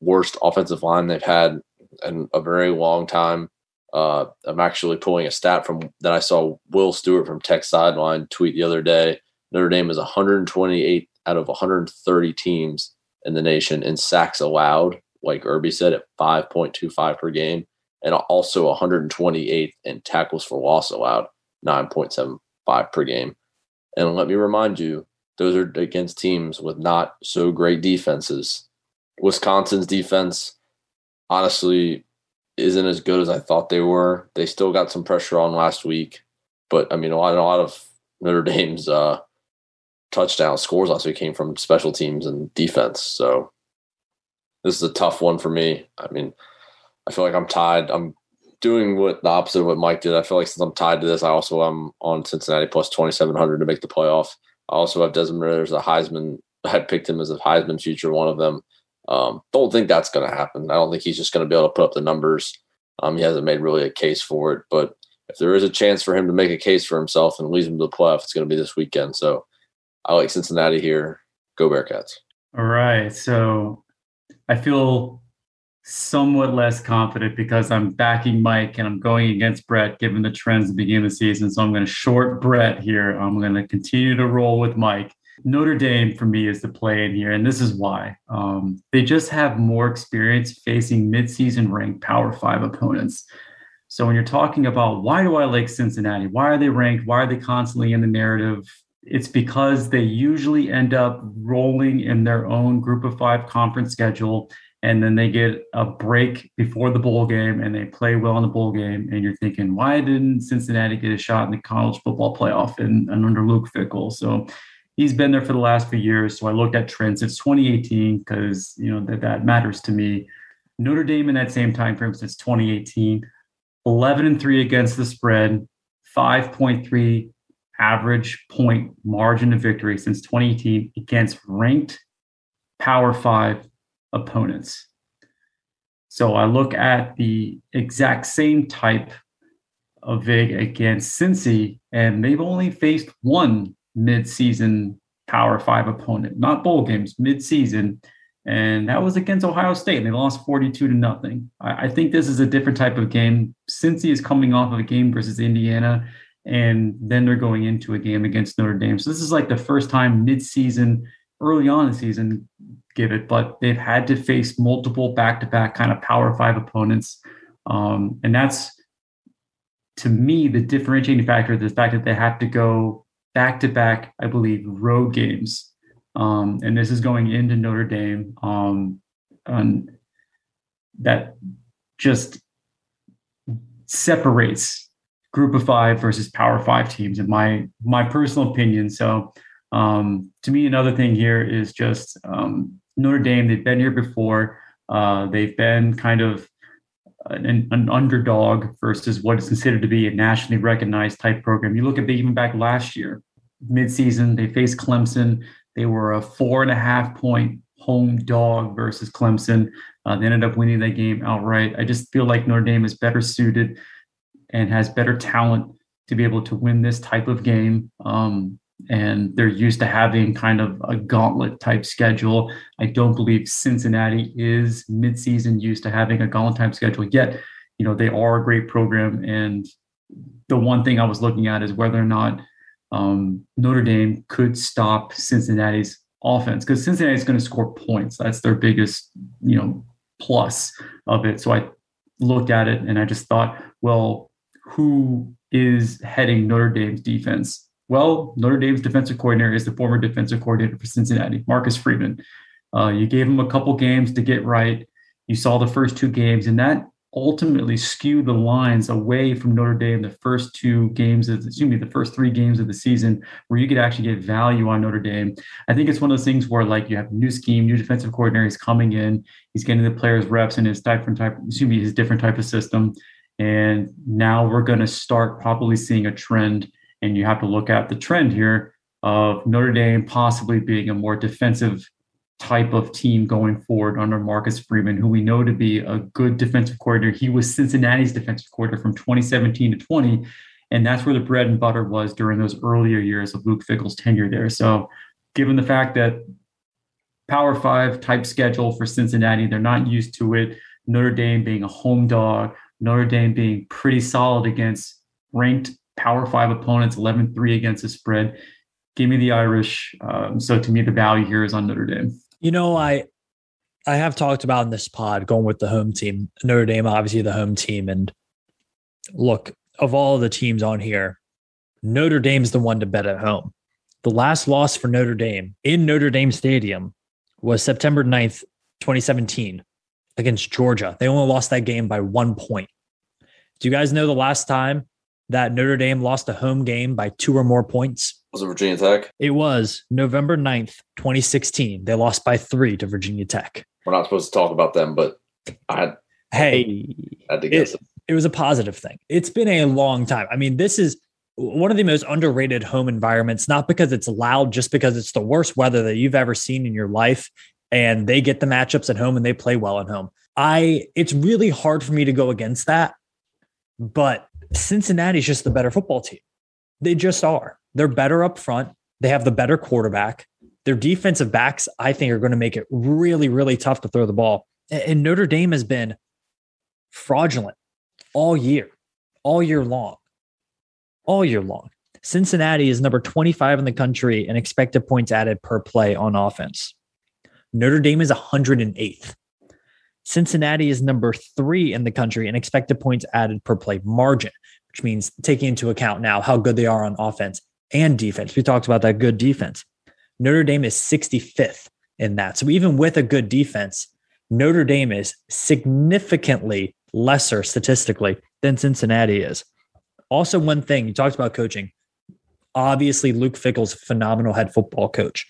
worst offensive line they've had in a very long time. Uh, I'm actually pulling a stat from that I saw Will Stewart from Tech Sideline tweet the other day. Notre Dame is 128 out of 130 teams in the nation in sacks allowed, like Irby said, at 5.25 per game, and also 128 in tackles for loss allowed, 9.75 per game. And let me remind you, those are against teams with not so great defenses. Wisconsin's defense, honestly, isn't as good as I thought they were. They still got some pressure on last week, but I mean, a lot, a lot of Notre Dame's uh, touchdown scores last week came from special teams and defense. So this is a tough one for me. I mean, I feel like I'm tied. I'm doing what the opposite of what Mike did. I feel like since I'm tied to this, I also am on Cincinnati plus 2,700 to make the playoff. I also have Desmond Ridder as a Heisman. I picked him as a Heisman future, one of them. Um, don't think that's going to happen. I don't think he's just going to be able to put up the numbers. Um, he hasn't made really a case for it, but if there is a chance for him to make a case for himself and lead him to the playoff, it's going to be this weekend. So I like Cincinnati here. Go Bearcats. All right. So I feel somewhat less confident because I'm backing Mike and I'm going against Brett given the trends at the beginning of the season. So I'm going to short Brett here. I'm going to continue to roll with Mike. Notre Dame for me is the play in here, and this is why. Um, they just have more experience facing midseason ranked Power Five opponents. So when you're talking about why do I like Cincinnati? Why are they ranked? Why are they constantly in the narrative? It's because they usually end up rolling in their own group of five conference schedule and then they get a break before the bowl game and they play well in the bowl game and you're thinking why didn't cincinnati get a shot in the college football playoff and, and under luke Fickell? so he's been there for the last few years. So i looked at trends. Since 2018 because you know that, that matters to me. Notre dame in that same time frame since 2018 11 and 3 against the spread 5.3 average point margin of victory since 2018 against ranked power five opponents. So I look at the exact same type of VIG against Cincy, and they've only faced one mid-season Power Five opponent, not bowl games, mid-season, and that was against Ohio State. And they lost 42 to nothing. I, I think this is a different type of game. Cincy is coming off of a game versus Indiana, and then they're going into a game against Notre Dame. So this is like the first time mid-season, early on in the season, give it, but they've had to face multiple back to back kind of power five opponents. Um, and that's, to me, the differentiating factor the fact that they have to go back to back, I believe, road games. Um, and this is going into Notre Dame. Um, and that just separates group of five versus power five teams in my my personal opinion so um, to me another thing here is just um, Notre Dame, they've been here before. Uh, they've been kind of an, an, underdog versus what is considered to be a nationally recognized type program. You look at even back last year, midseason, they faced Clemson. They were a four and a half point home dog versus Clemson. Uh, they ended up winning that game outright. I just feel like Notre Dame is better suited and has better talent to be able to win this type of game. Um, and they're used to having kind of a gauntlet type schedule. I don't believe Cincinnati is midseason used to having a gauntlet type schedule yet. You know, they are a great program. And the one thing I was looking at is whether or not um, Notre Dame could stop Cincinnati's offense because Cincinnati is going to score points. That's their biggest, you know, plus of it. So I looked at it and I just thought, well, who is heading Notre Dame's defense? Well, Notre Dame's defensive coordinator is the former defensive coordinator for Cincinnati, Marcus Freeman. Uh, you gave him a couple games to get right. You saw the first two games, and that ultimately skewed the lines away from Notre Dame the first two games of excuse me the first three games of the season where you could actually get value on Notre Dame. I think it's one of those things where like you have new scheme, new defensive coordinator is coming in, he's getting the players reps in his different type, excuse me, his different type of system. And now we're going to start probably seeing a trend and you have to look at the trend here of Notre Dame possibly being a more defensive type of team going forward under Marcus Freeman, who we know to be a good defensive coordinator. He was Cincinnati's defensive coordinator from 2017 to 20. And that's where the bread and butter was during those earlier years of Luke Fickell's tenure there. So, given the fact that Power Five type schedule for Cincinnati, they're not used to it. Notre Dame being a home dog, Notre Dame being pretty solid against ranked Power Five opponents, 11 3 against the spread. Give me the Irish. Um, so to me, the value here is on Notre Dame. You know, I I have talked about in this pod going with the home team. Notre Dame, obviously the home team. And look, of all the teams on here, Notre Dame's the one to bet at home. The last loss for Notre Dame in Notre Dame Stadium was September 9th, 2017 against Georgia. They only lost that game by one point. Do you guys know the last time that Notre Dame lost a home game by two or more points? Was it Virginia Tech? It was November 9th, 2016. They lost by three to Virginia Tech. We're not supposed to talk about them, but I had, Hey, had to guess it, it. it was a positive thing. It's been a long time. I mean, this is one of the most underrated home environments, not because it's loud, just because it's the worst weather that you've ever seen in your life. And they get the matchups at home and they play well at home. I it's really hard for me to go against that. But Cincinnati's just the better football team. They just are. They're better up front. They have the better quarterback. Their defensive backs, I think, are going to make it really, really tough to throw the ball. And Notre Dame has been fraudulent all year, all year long, all year long. Cincinnati is number 25 in the country in expected points added per play on offense. Notre Dame is 108th. Cincinnati is number three in the country in expected points added per play margin, which means taking into account now how good they are on offense and defense. We talked about that good defense. Notre Dame is 65th in that. So even with a good defense, Notre Dame is significantly lesser statistically than Cincinnati is. Also, one thing you talked about coaching. Obviously, Luke Fickell's phenomenal head football coach.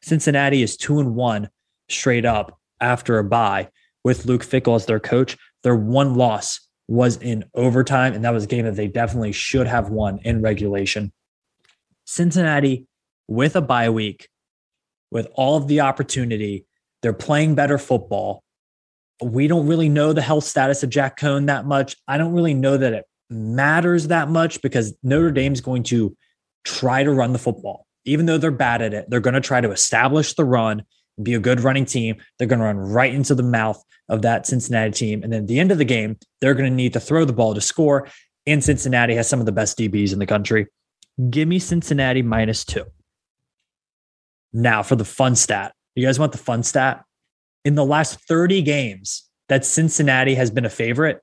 Cincinnati is two and one straight up after a bye with Luke Fickell as their coach. Their one loss was in overtime, and that was a game that they definitely should have won in regulation. Cincinnati with a bye week, with all of the opportunity, they're playing better football. We don't really know the health status of Jack Coan that much. I don't really know that it matters that much because Notre Dame's going to try to run the football. Even though they're bad at it, they're going to try to establish the run, be a good running team. They're going to run right into the mouth of that Cincinnati team. And then at the end of the game, they're going to need to throw the ball to score. And Cincinnati has some of the best DBs in the country. Give me Cincinnati minus two. Now for the fun stat. You guys want the fun stat? In the last 30 games that Cincinnati has been a favorite,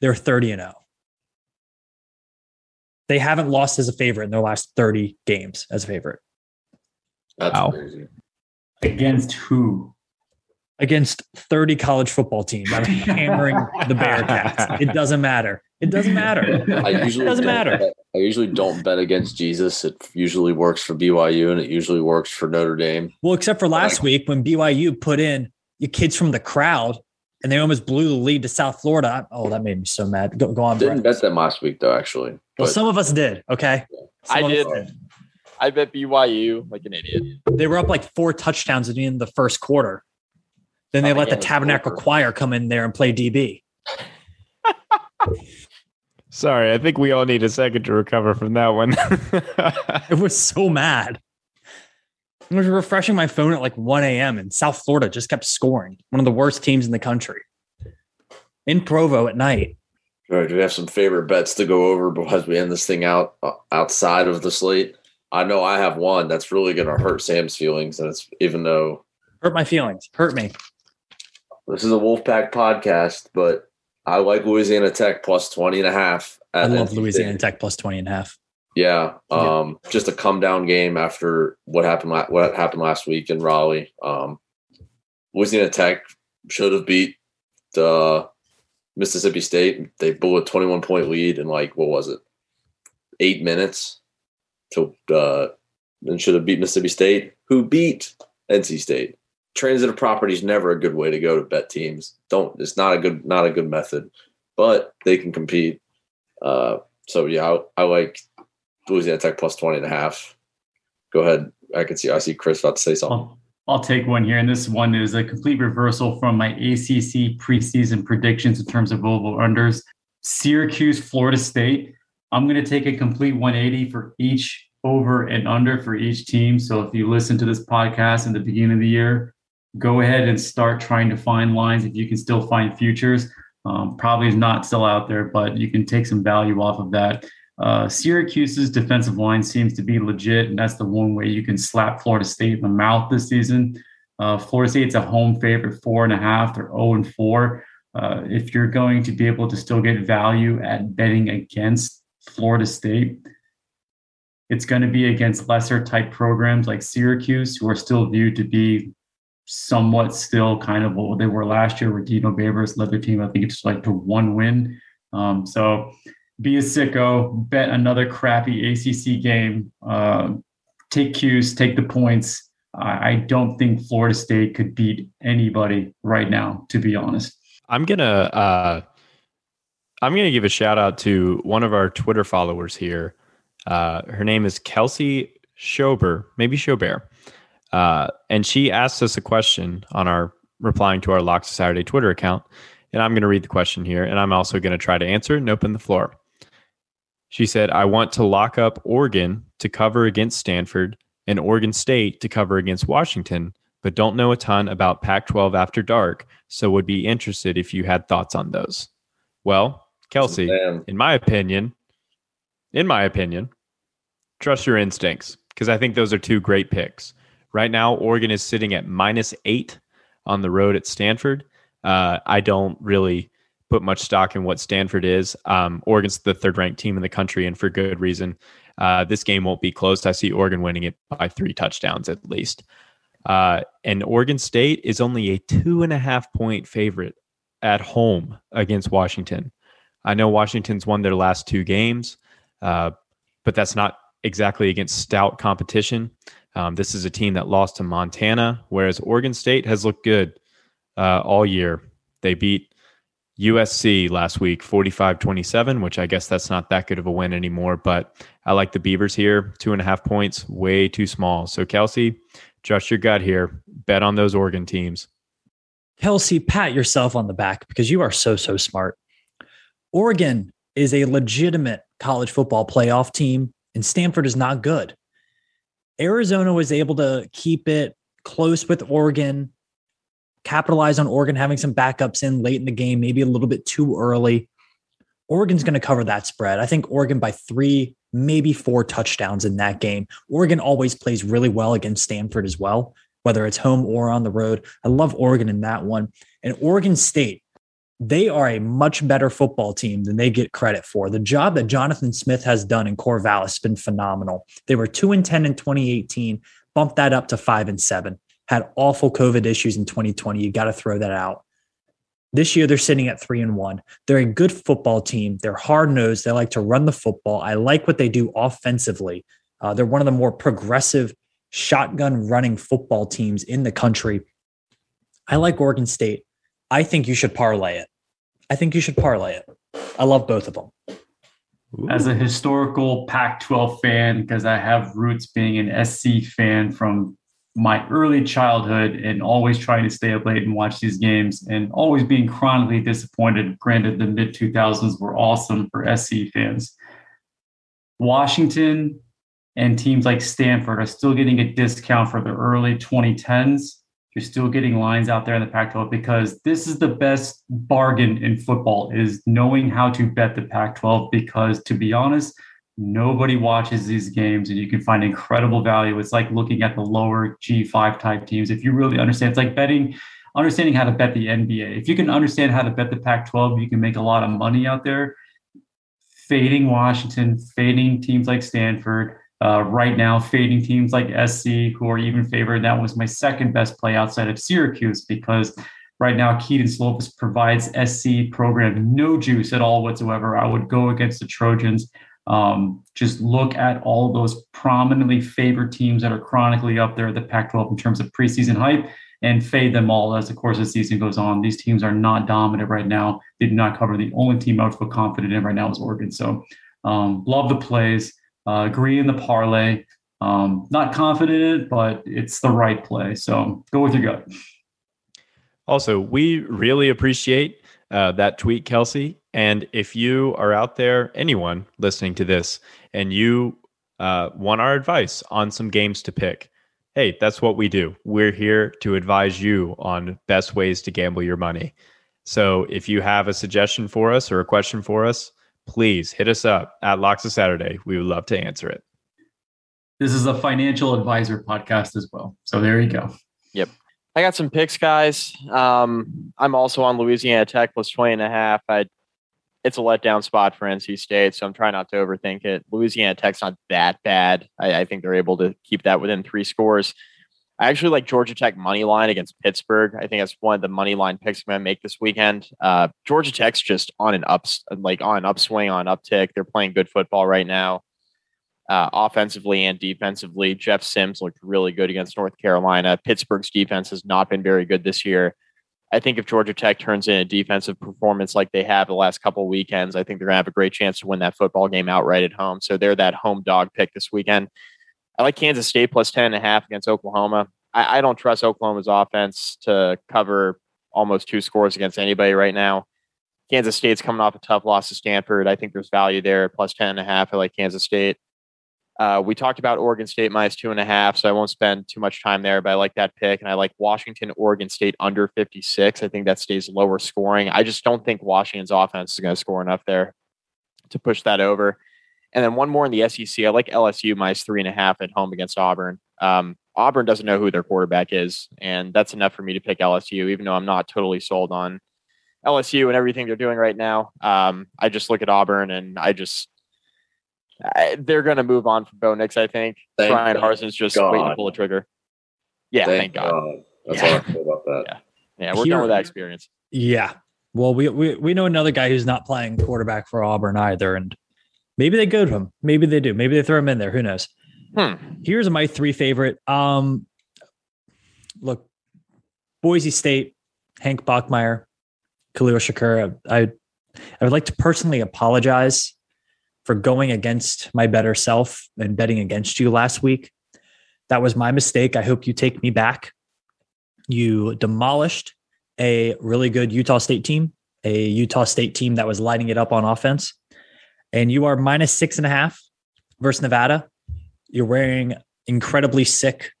they're 30 and 0. They haven't lost as a favorite in their last 30 games as a favorite. That's Wow. crazy. Against who? Against 30 college football teams. I'm hammering the Bearcats. It doesn't matter. It doesn't matter. I usually Doesn't don't matter. bet- I usually don't bet against Jesus. It usually works for BYU and it usually works for Notre Dame. Well, except for last week when BYU put in the kids from the crowd and they almost blew the lead to South Florida. Oh, that made me so mad. Go, go on, Didn't Brett. bet them last week though, actually. Well, But some of us did. Okay. I Some of us did. I bet BYU like an idiot. They were up like four touchdowns at the end of the first quarter. Then they Oh, let the the Tabernacle quarter. Choir come in there and play DB. Sorry, I think we all need a second to recover from that one. It was so mad. I was refreshing my phone at like 1 a.m. and South Florida just kept scoring. One of the worst teams in the country. In Provo at night. All right, do we have some favorite bets to go over because we end this thing out uh, outside of the slate? I know I have one that's really going to hurt Sam's feelings, and it's even though Hurt my feelings. Hurt me. this is a Wolfpack podcast, but I like Louisiana Tech plus 20 and a half. I love NC Louisiana State. Tech plus 20 and a half. Yeah, um, just a come down game after what happened. La- what happened last week in Raleigh. Um, Louisiana Tech should have beat the Mississippi State. They blew a twenty-one point lead in like what was it, eight minutes, to uh, and should have beat Mississippi State, who beat NC State. Transitive property is never a good way to go to bet teams. Don't. It's not a good. Not a good method, but they can compete. Uh, so yeah, I, I like Louisiana Tech plus 20 and a half. Go ahead. I can see I see Chris about to say something. I'll, I'll take one here. And this one is a complete reversal from my ACC preseason predictions in terms of over unders. Syracuse, Florida State. I'm going to take a complete 180 for each over and under for each team. So if you listen to this podcast in the beginning of the year, go ahead and start trying to find lines if you can still find futures. Um, probably is not still out there, but you can take some value off of that. Uh, Syracuse's defensive line seems to be legit, and that's the one way you can slap Florida State in the mouth this season. Uh, Florida State's a home favorite, four and a half. They're 0 and 4. Uh, if you're going to be able to still get value at betting against Florida State, it's going to be against lesser type programs like Syracuse, who are still viewed to be somewhat still kind of what they were last year, where Dino Babers led their team. I think it's like to one win. Um, so be a sicko, bet another crappy ACC game, uh, take Cuse, take the points. I, I don't think Florida State could beat anybody right now, to be honest. I'm gonna uh, I'm gonna give a shout out to one of our Twitter followers here. Uh, her name is Kelsey Schober, maybe Schober, uh, and she asked us a question on our replying to our Locks Saturday Twitter account. And I'm going to read the question here, and I'm also going to try to answer and open the floor. She said, I want to lock up Oregon to cover against Stanford and Oregon State to cover against Washington, but don't know a ton about Pac 12 after dark. So would be interested if you had thoughts on those. Well, Kelsey, Damn. in my opinion, in my opinion, trust your instincts because I think those are two great picks. Right now, Oregon is sitting at minus eight on the road at Stanford. Uh, I don't really put much stock in what Stanford is. Um, Oregon's the third ranked team in the country, and for good reason. Uh, this game won't be close. I see Oregon winning it by three touchdowns at least. Uh, and Oregon State is only a two and a half point favorite at home against Washington. I know Washington's won their last two games, uh, but that's not exactly against stout competition. Um, this is a team that lost to Montana, whereas Oregon State has looked good uh, all year. They beat USC last week, 45 27, which I guess that's not that good of a win anymore. But I like the Beavers here. Two and a half points, way too small. So, Kelsey, trust your gut here. Bet on those Oregon teams. Kelsey, pat yourself on the back because you are so, so smart. Oregon is a legitimate college football playoff team, and Stanford is not good. Arizona was able to keep it close with Oregon capitalize on Oregon having some backups in late in the game, maybe a little bit too early. Oregon's going to cover that spread. I think Oregon by three, maybe four touchdowns in that game. Oregon always plays really well against Stanford as well, whether it's home or on the road. I love Oregon in that one. And Oregon State, they are a much better football team than they get credit for. The job that Jonathan Smith has done in Corvallis has been phenomenal. They were 2 and 10 in 2018, bumped that up to 5 and 7 had awful COVID issues in 2020. You got to throw that out. This year, they're sitting at three and one. They're a good football team. They're hard nosed. They like to run the football. I like what they do offensively. Uh, they're one of the more progressive shotgun running football teams in the country. I like Oregon State. I think you should parlay it. I think you should parlay it. I love both of them. As a historical Pac 12 fan, because I have roots being an SC fan from my early childhood and always trying to stay up late and watch these games and always being chronically disappointed. Granted, the mid 2000s were awesome for SC fans. Washington and teams like Stanford are still getting a discount for the early 2010s. You're still getting lines out there in the Pac-12 because this is the best bargain in football is knowing how to bet the Pac-12 because to be honest, Nobody watches these games and you can find incredible value. It's like looking at the lower G5 type teams. If you really understand, it's like betting, understanding how to bet the NBA. If you can understand how to bet the Pac 12, you can make a lot of money out there. Fading Washington, fading teams like Stanford, uh, right now, fading teams like SC, who are even favored. That was my second best play outside of Syracuse because right now Kedon Slovis provides SC program no juice at all whatsoever. I would go against the Trojans. Um, just look at all those prominently favored teams that are chronically up there at the Pac 12 in terms of preseason hype and fade them all as the course of the season goes on. These teams are not dominant right now. They do not cover. The only team I would feel confident in right now is Oregon. So um, love the plays, uh, agree in the parlay. Um, not confident in it, but it's the right play. So go with your gut. Also, we really appreciate uh, that tweet, Kelsey. And if you are out there, anyone listening to this, and you uh, want our advice on some games to pick, hey, that's what we do. We're here to advise you on best ways to gamble your money. So if you have a suggestion for us or a question for us, please hit us up at Locks of Saturday. We would love to answer it. This is a financial advisor podcast as well. So there you go. Yep. I got some picks, guys. Um, I'm also on Louisiana Tech plus 20 and a half. I, it's a letdown spot for NC State, so I'm trying not to overthink it. Louisiana Tech's not that bad. I, I think they're able to keep that within three scores. I actually like Georgia Tech money line against Pittsburgh. I think that's one of the money line picks I'm to make this weekend. Uh, Georgia Tech's just on an ups, like on an upswing, on an uptick. They're playing good football right now, uh, offensively and defensively. Jeff Sims looked really good against North Carolina. Pittsburgh's defense has not been very good this year. I think if Georgia Tech turns in a defensive performance like they have the last couple weekends, I think they're to have a great chance to win that football game outright at home. So they're that home dog pick this weekend. I like Kansas State plus 10 and a half against Oklahoma. I, I don't trust Oklahoma's offense to cover almost two scores against anybody right now. Kansas State's coming off a tough loss to Stanford. I think there's value there, plus 10 and a half. I like Kansas State. Uh, we talked about Oregon State minus two and a half, so I won't spend too much time there, but I like that pick. And I like Washington, Oregon State under 56. I think that stays lower scoring. I just don't think Washington's offense is going to score enough there to push that over. And then one more in the SEC. I like LSU minus three and a half at home against Auburn. Um, Auburn doesn't know who their quarterback is, and that's enough for me to pick LSU, even though I'm not totally sold on LSU and everything they're doing right now. Um, I just look at Auburn and I just I, they're going to move on from Bo Nix. I think Thank Bryan God. Harsin's just God. waiting to pull the trigger. Yeah, thank, God. That's Yeah. all I feel about that. Yeah. Yeah, we're Here- done with that experience. Yeah. Well, we, we we know another guy who's not playing quarterback for Auburn either, and maybe they go to him. Maybe they do. Maybe they throw him in there. Who knows? Hmm. Here's my three favorite. Um, look, Boise State, Hank Bachmeier, Khalil Shakir. I I would like to personally apologize for going against my better self and betting against you last week. That was my mistake. I hope you take me back. You demolished a really good Utah State team, a Utah State team that was lighting it up on offense. And you are minus six and a half versus Nevada. You're wearing incredibly sick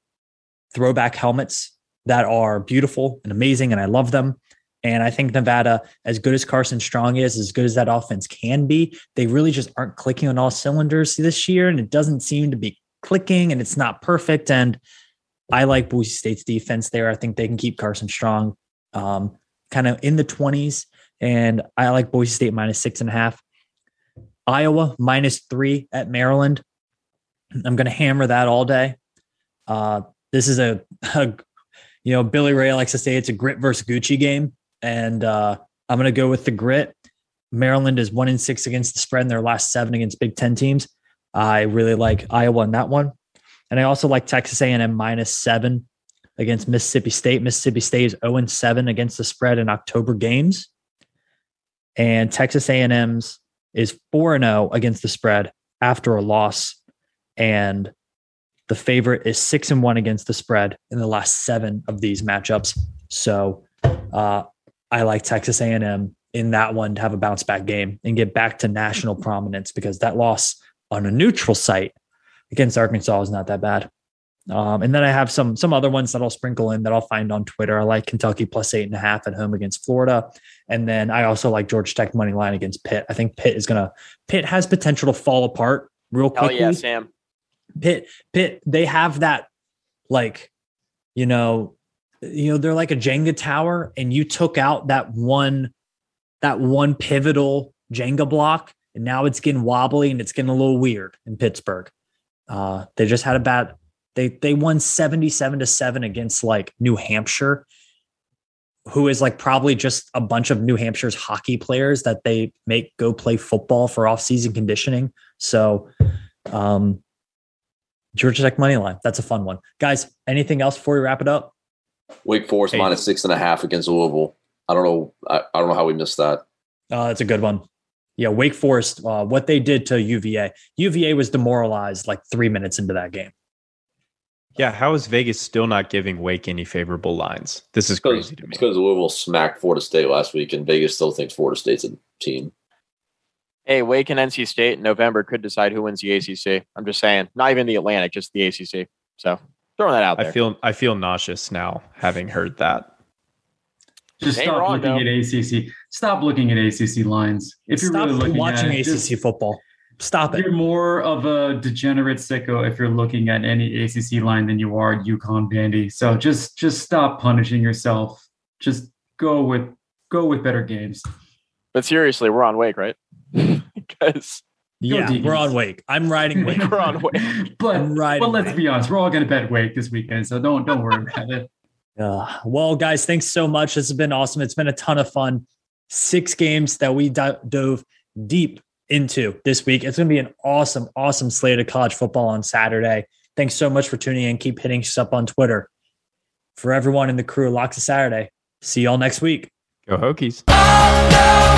throwback helmets that are beautiful and amazing, and I love them. And I think Nevada, as good as Carson Strong is, as good as that offense can be, they really just aren't clicking on all cylinders this year. And it doesn't seem to be clicking and it's not perfect. And I like Boise State's defense there. I think they can keep Carson Strong um, kind of in the 20s. And I like Boise State minus six and a half. Iowa minus three at Maryland. I'm going to hammer that all day. Uh, this is a, a, you know, Billy Ray likes to say it's a grit versus Gucci game. And uh, I'm going to go with the grit. Maryland is one in six against the spread in their last seven against Big Ten teams. I really like Iowa in that one. And I also like Texas A&M minus seven against Mississippi State. Mississippi State is 0 7 against the spread in October games. And Texas A&M's is 4 and 0 against the spread after a loss. And the favorite is 6 and 1 against the spread in the last 7 of these matchups. So, uh, I like Texas A&M in that one to have a bounce back game and get back to national prominence because that loss on a neutral site against Arkansas is not that bad. Um, and then I have some some other ones that I'll sprinkle in that I'll find on Twitter. I like Kentucky plus eight and a half at home against Florida, and then I also like Georgia Tech money line against Pitt. I think Pitt is gonna Pitt has potential to fall apart real quick. Oh yeah, Sam. Pitt, Pitt, they have that like, you know, you know, they're like a Jenga tower, and you took out that one, that one pivotal Jenga block, and now it's getting wobbly and it's getting a little weird in Pittsburgh. Uh, they just had a bad. They they won seventy seven to seven against like New Hampshire, who is like probably just a bunch of New Hampshire's hockey players that they make go play football for off season conditioning. So, um, Georgia Tech money line. That's a fun one, guys. Anything else before we wrap it up? Wake Forest Hey. minus six and a half against Louisville. I don't know. I, I don't know how we missed that. Uh, that's a good one. Yeah, Wake Forest. Uh, what they did to UVA. UVA was demoralized like three minutes into that game. Yeah, how is Vegas still not giving Wake any favorable lines? This is crazy to me. Because Louisville smacked Florida State last week, and Vegas still thinks Florida State's a team. Hey, Wake and NC State in November could decide who wins the ACC. I'm just saying, not even the Atlantic, just the ACC. So throwing that out there. I feel I feel nauseous now having heard that. Just Ain't stop wrong, looking though. at ACC. Stop looking at ACC lines. If you're Stop really looking watching at it, ACC just- football. Stop it. You're more of a degenerate sicko if you're looking at any ACC line than you are UConn Vandy. So just just stop punishing yourself. Just go with go with better games. but seriously, we're on Wake, right? because Yeah, we're on Wake. I'm riding Wake. We're on Wake. but I'm riding but let's Wake. be honest, we're all gonna bet Wake this weekend, so don't don't worry about it. Uh, well, guys, thanks so much. This has been awesome. It's been a ton of fun. Six games that we dove deep into this week. It's going to be an awesome, awesome slate of college football on Saturday. Thanks so much for tuning in. Keep hitting us up on Twitter. For everyone in the crew, Locks of Saturday. See y'all next week. Go Hokies. Oh, no.